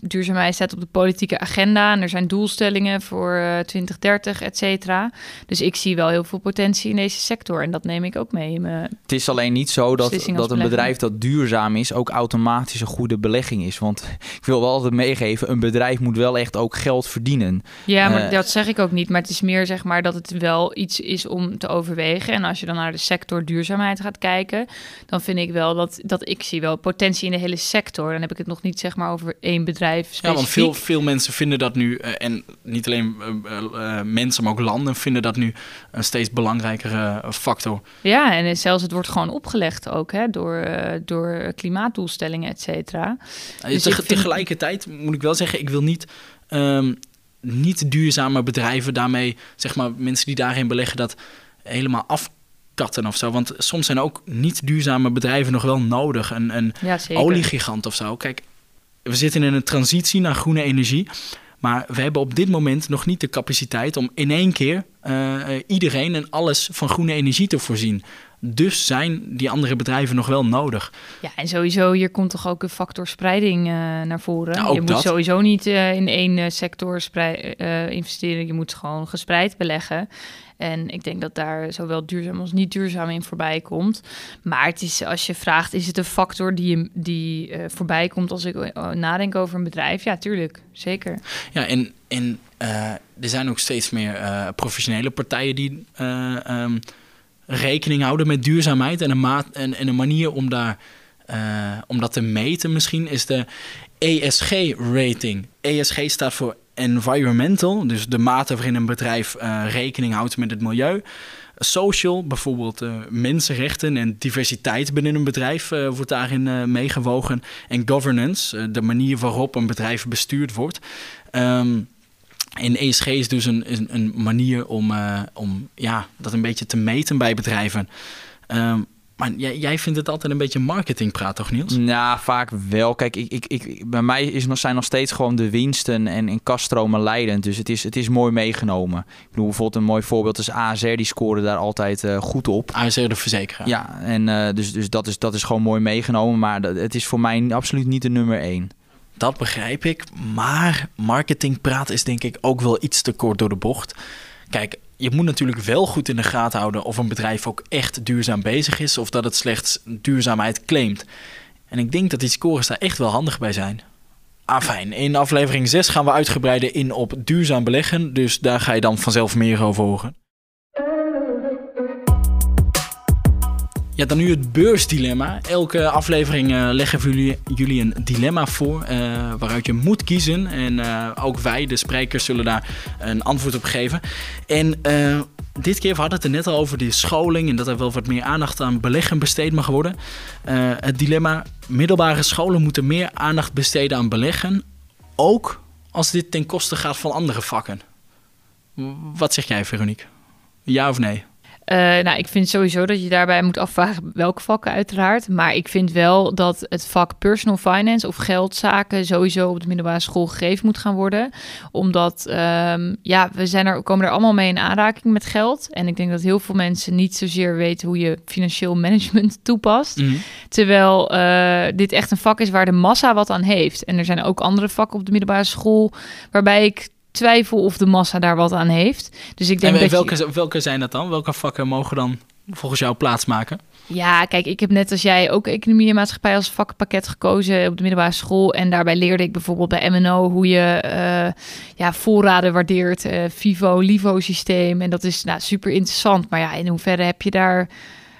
duurzaamheid staat op de politieke agenda en er zijn doelstellingen voor uh, 2030, et cetera. Dus ik zie wel heel veel potentie in deze sector en dat neem ik ook mee. het is alleen niet zo dat, dat een bedrijf dat duurzaam is ook automatisch een goede belegging is. Want ik wil wel altijd meegeven, een bedrijf moet wel echt ook geld verdienen. Ja, maar uh, dat zeg ik ook niet. Maar het is meer zeg maar dat het wel iets is om te overwegen. En als je dan naar de sector duurzaamheid gaat kijken, dan vind ik wel dat, dat ik zie wel potentie in de hele sector. Dan heb ik het nog niet zeg maar over één bedrijf ja, want veel, veel mensen vinden dat nu, uh, en niet alleen uh, mensen, maar ook landen vinden dat nu een steeds belangrijkere factor. Ja, en zelfs het wordt gewoon opgelegd ook hè, door, door klimaatdoelstellingen, et cetera. Dus tegelijkertijd moet ik wel zeggen, ik wil niet. Um, niet duurzame bedrijven daarmee, zeg maar, mensen die daarin beleggen, dat helemaal afkatten of zo. Want soms zijn ook niet duurzame bedrijven nog wel nodig. Een, een ja, oliegigant of zo. Kijk, we zitten in een transitie naar groene energie. Maar we hebben op dit moment nog niet de capaciteit om in één keer uh, iedereen en alles van groene energie te voorzien. Dus zijn die andere bedrijven nog wel nodig. Ja, en sowieso, hier komt toch ook een factor spreiding uh, naar voren. Nou, je moet sowieso niet uh, in één sector investeren. Je moet gewoon gespreid beleggen. En ik denk dat daar zowel duurzaam als niet duurzaam in voorbij komt. Maar het is, als je vraagt, is het een factor die, die uh, voorbij komt als ik uh, nadenk over een bedrijf? Ja, tuurlijk, zeker. Ja, en, en uh, er zijn ook steeds meer professionele partijen die um, rekening houden met duurzaamheid. En een, en, en een manier om, daar, om dat te meten misschien is de ESG-rating. ESG staat voor environmental, dus de mate waarin een bedrijf uh, rekening houdt met het milieu. Social, bijvoorbeeld uh, mensenrechten en diversiteit binnen een bedrijf uh, wordt daarin meegewogen. En governance, de manier waarop een bedrijf bestuurd wordt. Um, en ESG is dus een, een, een manier om, om ja, dat een beetje te meten bij bedrijven. Um, maar jij, jij vindt het altijd een beetje marketingpraat, toch Niels? Nou, vaak wel. Kijk, ik, ik, ik, bij mij is zijn nog steeds gewoon de winsten en, en kaststromen leidend. Dus het is, het is mooi meegenomen. Ik bedoel, bijvoorbeeld een mooi voorbeeld is ASR. Die scoren daar altijd uh, goed op. ASR de verzekeraar. Ja, en uh, dus, dus dat, is, dat is gewoon mooi meegenomen. Maar dat, het is voor mij absoluut niet de nummer één. Dat begrijp ik. Maar marketingpraat is denk ik ook wel iets te kort door de bocht. Kijk, je moet natuurlijk wel goed in de gaten houden of een bedrijf ook echt duurzaam bezig is of dat het slechts duurzaamheid claimt. En ik denk dat die scores daar echt wel handig bij zijn. Ah, fijn. In aflevering 6 gaan we uitgebreider in op duurzaam beleggen, dus daar ga je dan vanzelf meer over horen. Ja, dan nu het beursdilemma. Elke aflevering uh, leggen we jullie, jullie een dilemma voor uh, waaruit je moet kiezen. En uh, ook wij, de sprekers, zullen daar een antwoord op geven. En dit keer, we hadden het er net al over de scholing en dat er wel wat meer aandacht aan beleggen besteed mag worden. het dilemma, middelbare scholen moeten meer aandacht besteden aan beleggen. Ook als dit ten koste gaat van andere vakken. Wat zeg jij, Veronique? Ja of nee? Uh, nou, ik vind sowieso dat je daarbij moet afvragen welke vakken uiteraard. Maar ik vind wel dat het vak personal finance of geldzaken sowieso op de middelbare school gegeven moet gaan worden. Omdat, uh, ja, we zijn er, komen er allemaal mee in aanraking met geld. En ik denk dat heel veel mensen niet zozeer weten hoe je financieel management toepast. Mm. Terwijl uh, dit echt een vak is waar de massa wat aan heeft. En er zijn ook andere vakken op de middelbare school waarbij ik twijfel of de massa daar wat aan heeft. Dus ik denk en dat welke, welke zijn dat dan? Welke vakken mogen dan volgens jou plaatsmaken? Ja, kijk, ik heb net als jij ook economie en maatschappij als vakpakket gekozen op de middelbare school. En daarbij leerde ik bijvoorbeeld bij MNO hoe je uh, ja, voorraden waardeert, uh, FIVO, LIVO-systeem. En dat is nou, super interessant. Maar ja, in hoeverre heb je daar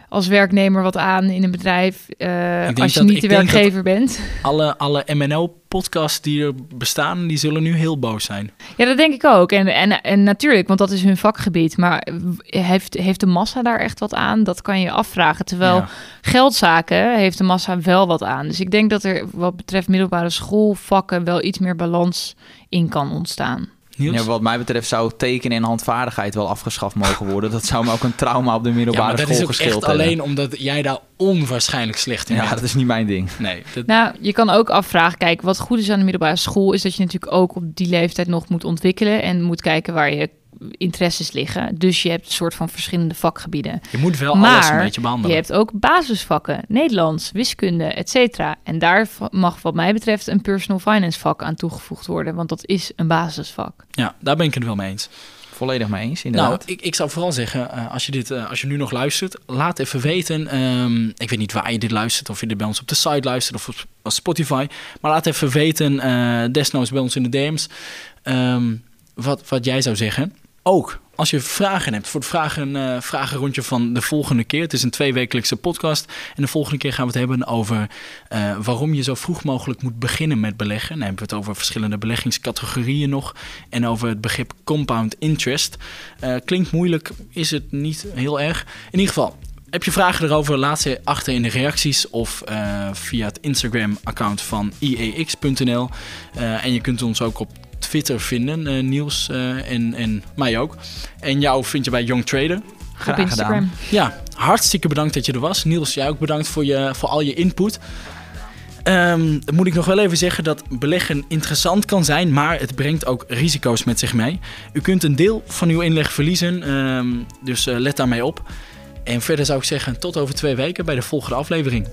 als werknemer wat aan in een bedrijf uh, als je niet de werkgever bent. Alle, alle MNO-podcasts die er bestaan, die zullen nu heel boos zijn. Ja, dat denk ik ook. En, en, en natuurlijk, want dat is hun vakgebied. Maar heeft, heeft de massa daar echt wat aan? Dat kan je afvragen. Terwijl geldzaken heeft de massa wel wat aan. Dus ik denk dat er wat betreft middelbare schoolvakken wel iets meer balans in kan ontstaan. Ja, wat mij betreft zou tekenen en handvaardigheid wel afgeschaft mogen worden. Dat zou me ook een trauma op de middelbare ja, school geschild hebben. alleen omdat jij daar onwaarschijnlijk slecht in ja, dat is niet mijn ding. Nee. Nou, je kan ook afvragen, kijk, wat goed is aan de middelbare school... is dat je natuurlijk ook op die leeftijd nog moet ontwikkelen... en moet kijken waar je interesses liggen. Dus je hebt een soort van verschillende vakgebieden. Je moet wel maar alles een beetje behandelen. je hebt ook basisvakken, Nederlands, wiskunde, et cetera. En daar mag wat mij betreft een personal finance vak aan toegevoegd worden, want dat is een basisvak. Ja, daar ben ik het wel mee eens. Volledig mee eens, inderdaad. Nou, ik, ik zou vooral zeggen, uh, als, je dit, uh, als je nu nog luistert, laat even weten. Um, ik weet niet waar je dit luistert, of je dit bij ons op de site luistert of op Spotify. Maar laat even weten, uh, desnoods bij ons in de DM's, um, wat, wat jij zou zeggen ook als je vragen hebt voor het vragen, uh, vragenrondje van de volgende keer. Het is een tweewekelijkse podcast. En de volgende keer gaan we het hebben over uh, waarom je zo vroeg mogelijk moet beginnen met beleggen. Dan hebben we het over verschillende beleggingscategorieën nog. En over het begrip compound interest. Uh, klinkt moeilijk, is het niet heel erg. In ieder geval, heb je vragen erover? Laat ze achter in de reacties of via het Instagram-account van iex.nl. En je kunt ons ook op Twitter vinden, uh, Niels uh, en, en mij ook. En jou vind je bij Young Trader. Graag Op Instagram. Gedaan. Ja, hartstikke bedankt dat je er was. Niels, jij ook bedankt voor, je, voor al je input. Um, dan moet ik nog wel even zeggen dat beleggen interessant kan zijn, maar het brengt ook risico's met zich mee. U kunt een deel van uw inleg verliezen, um, dus uh, let daarmee op. En verder zou ik zeggen, tot over twee weken bij de volgende aflevering.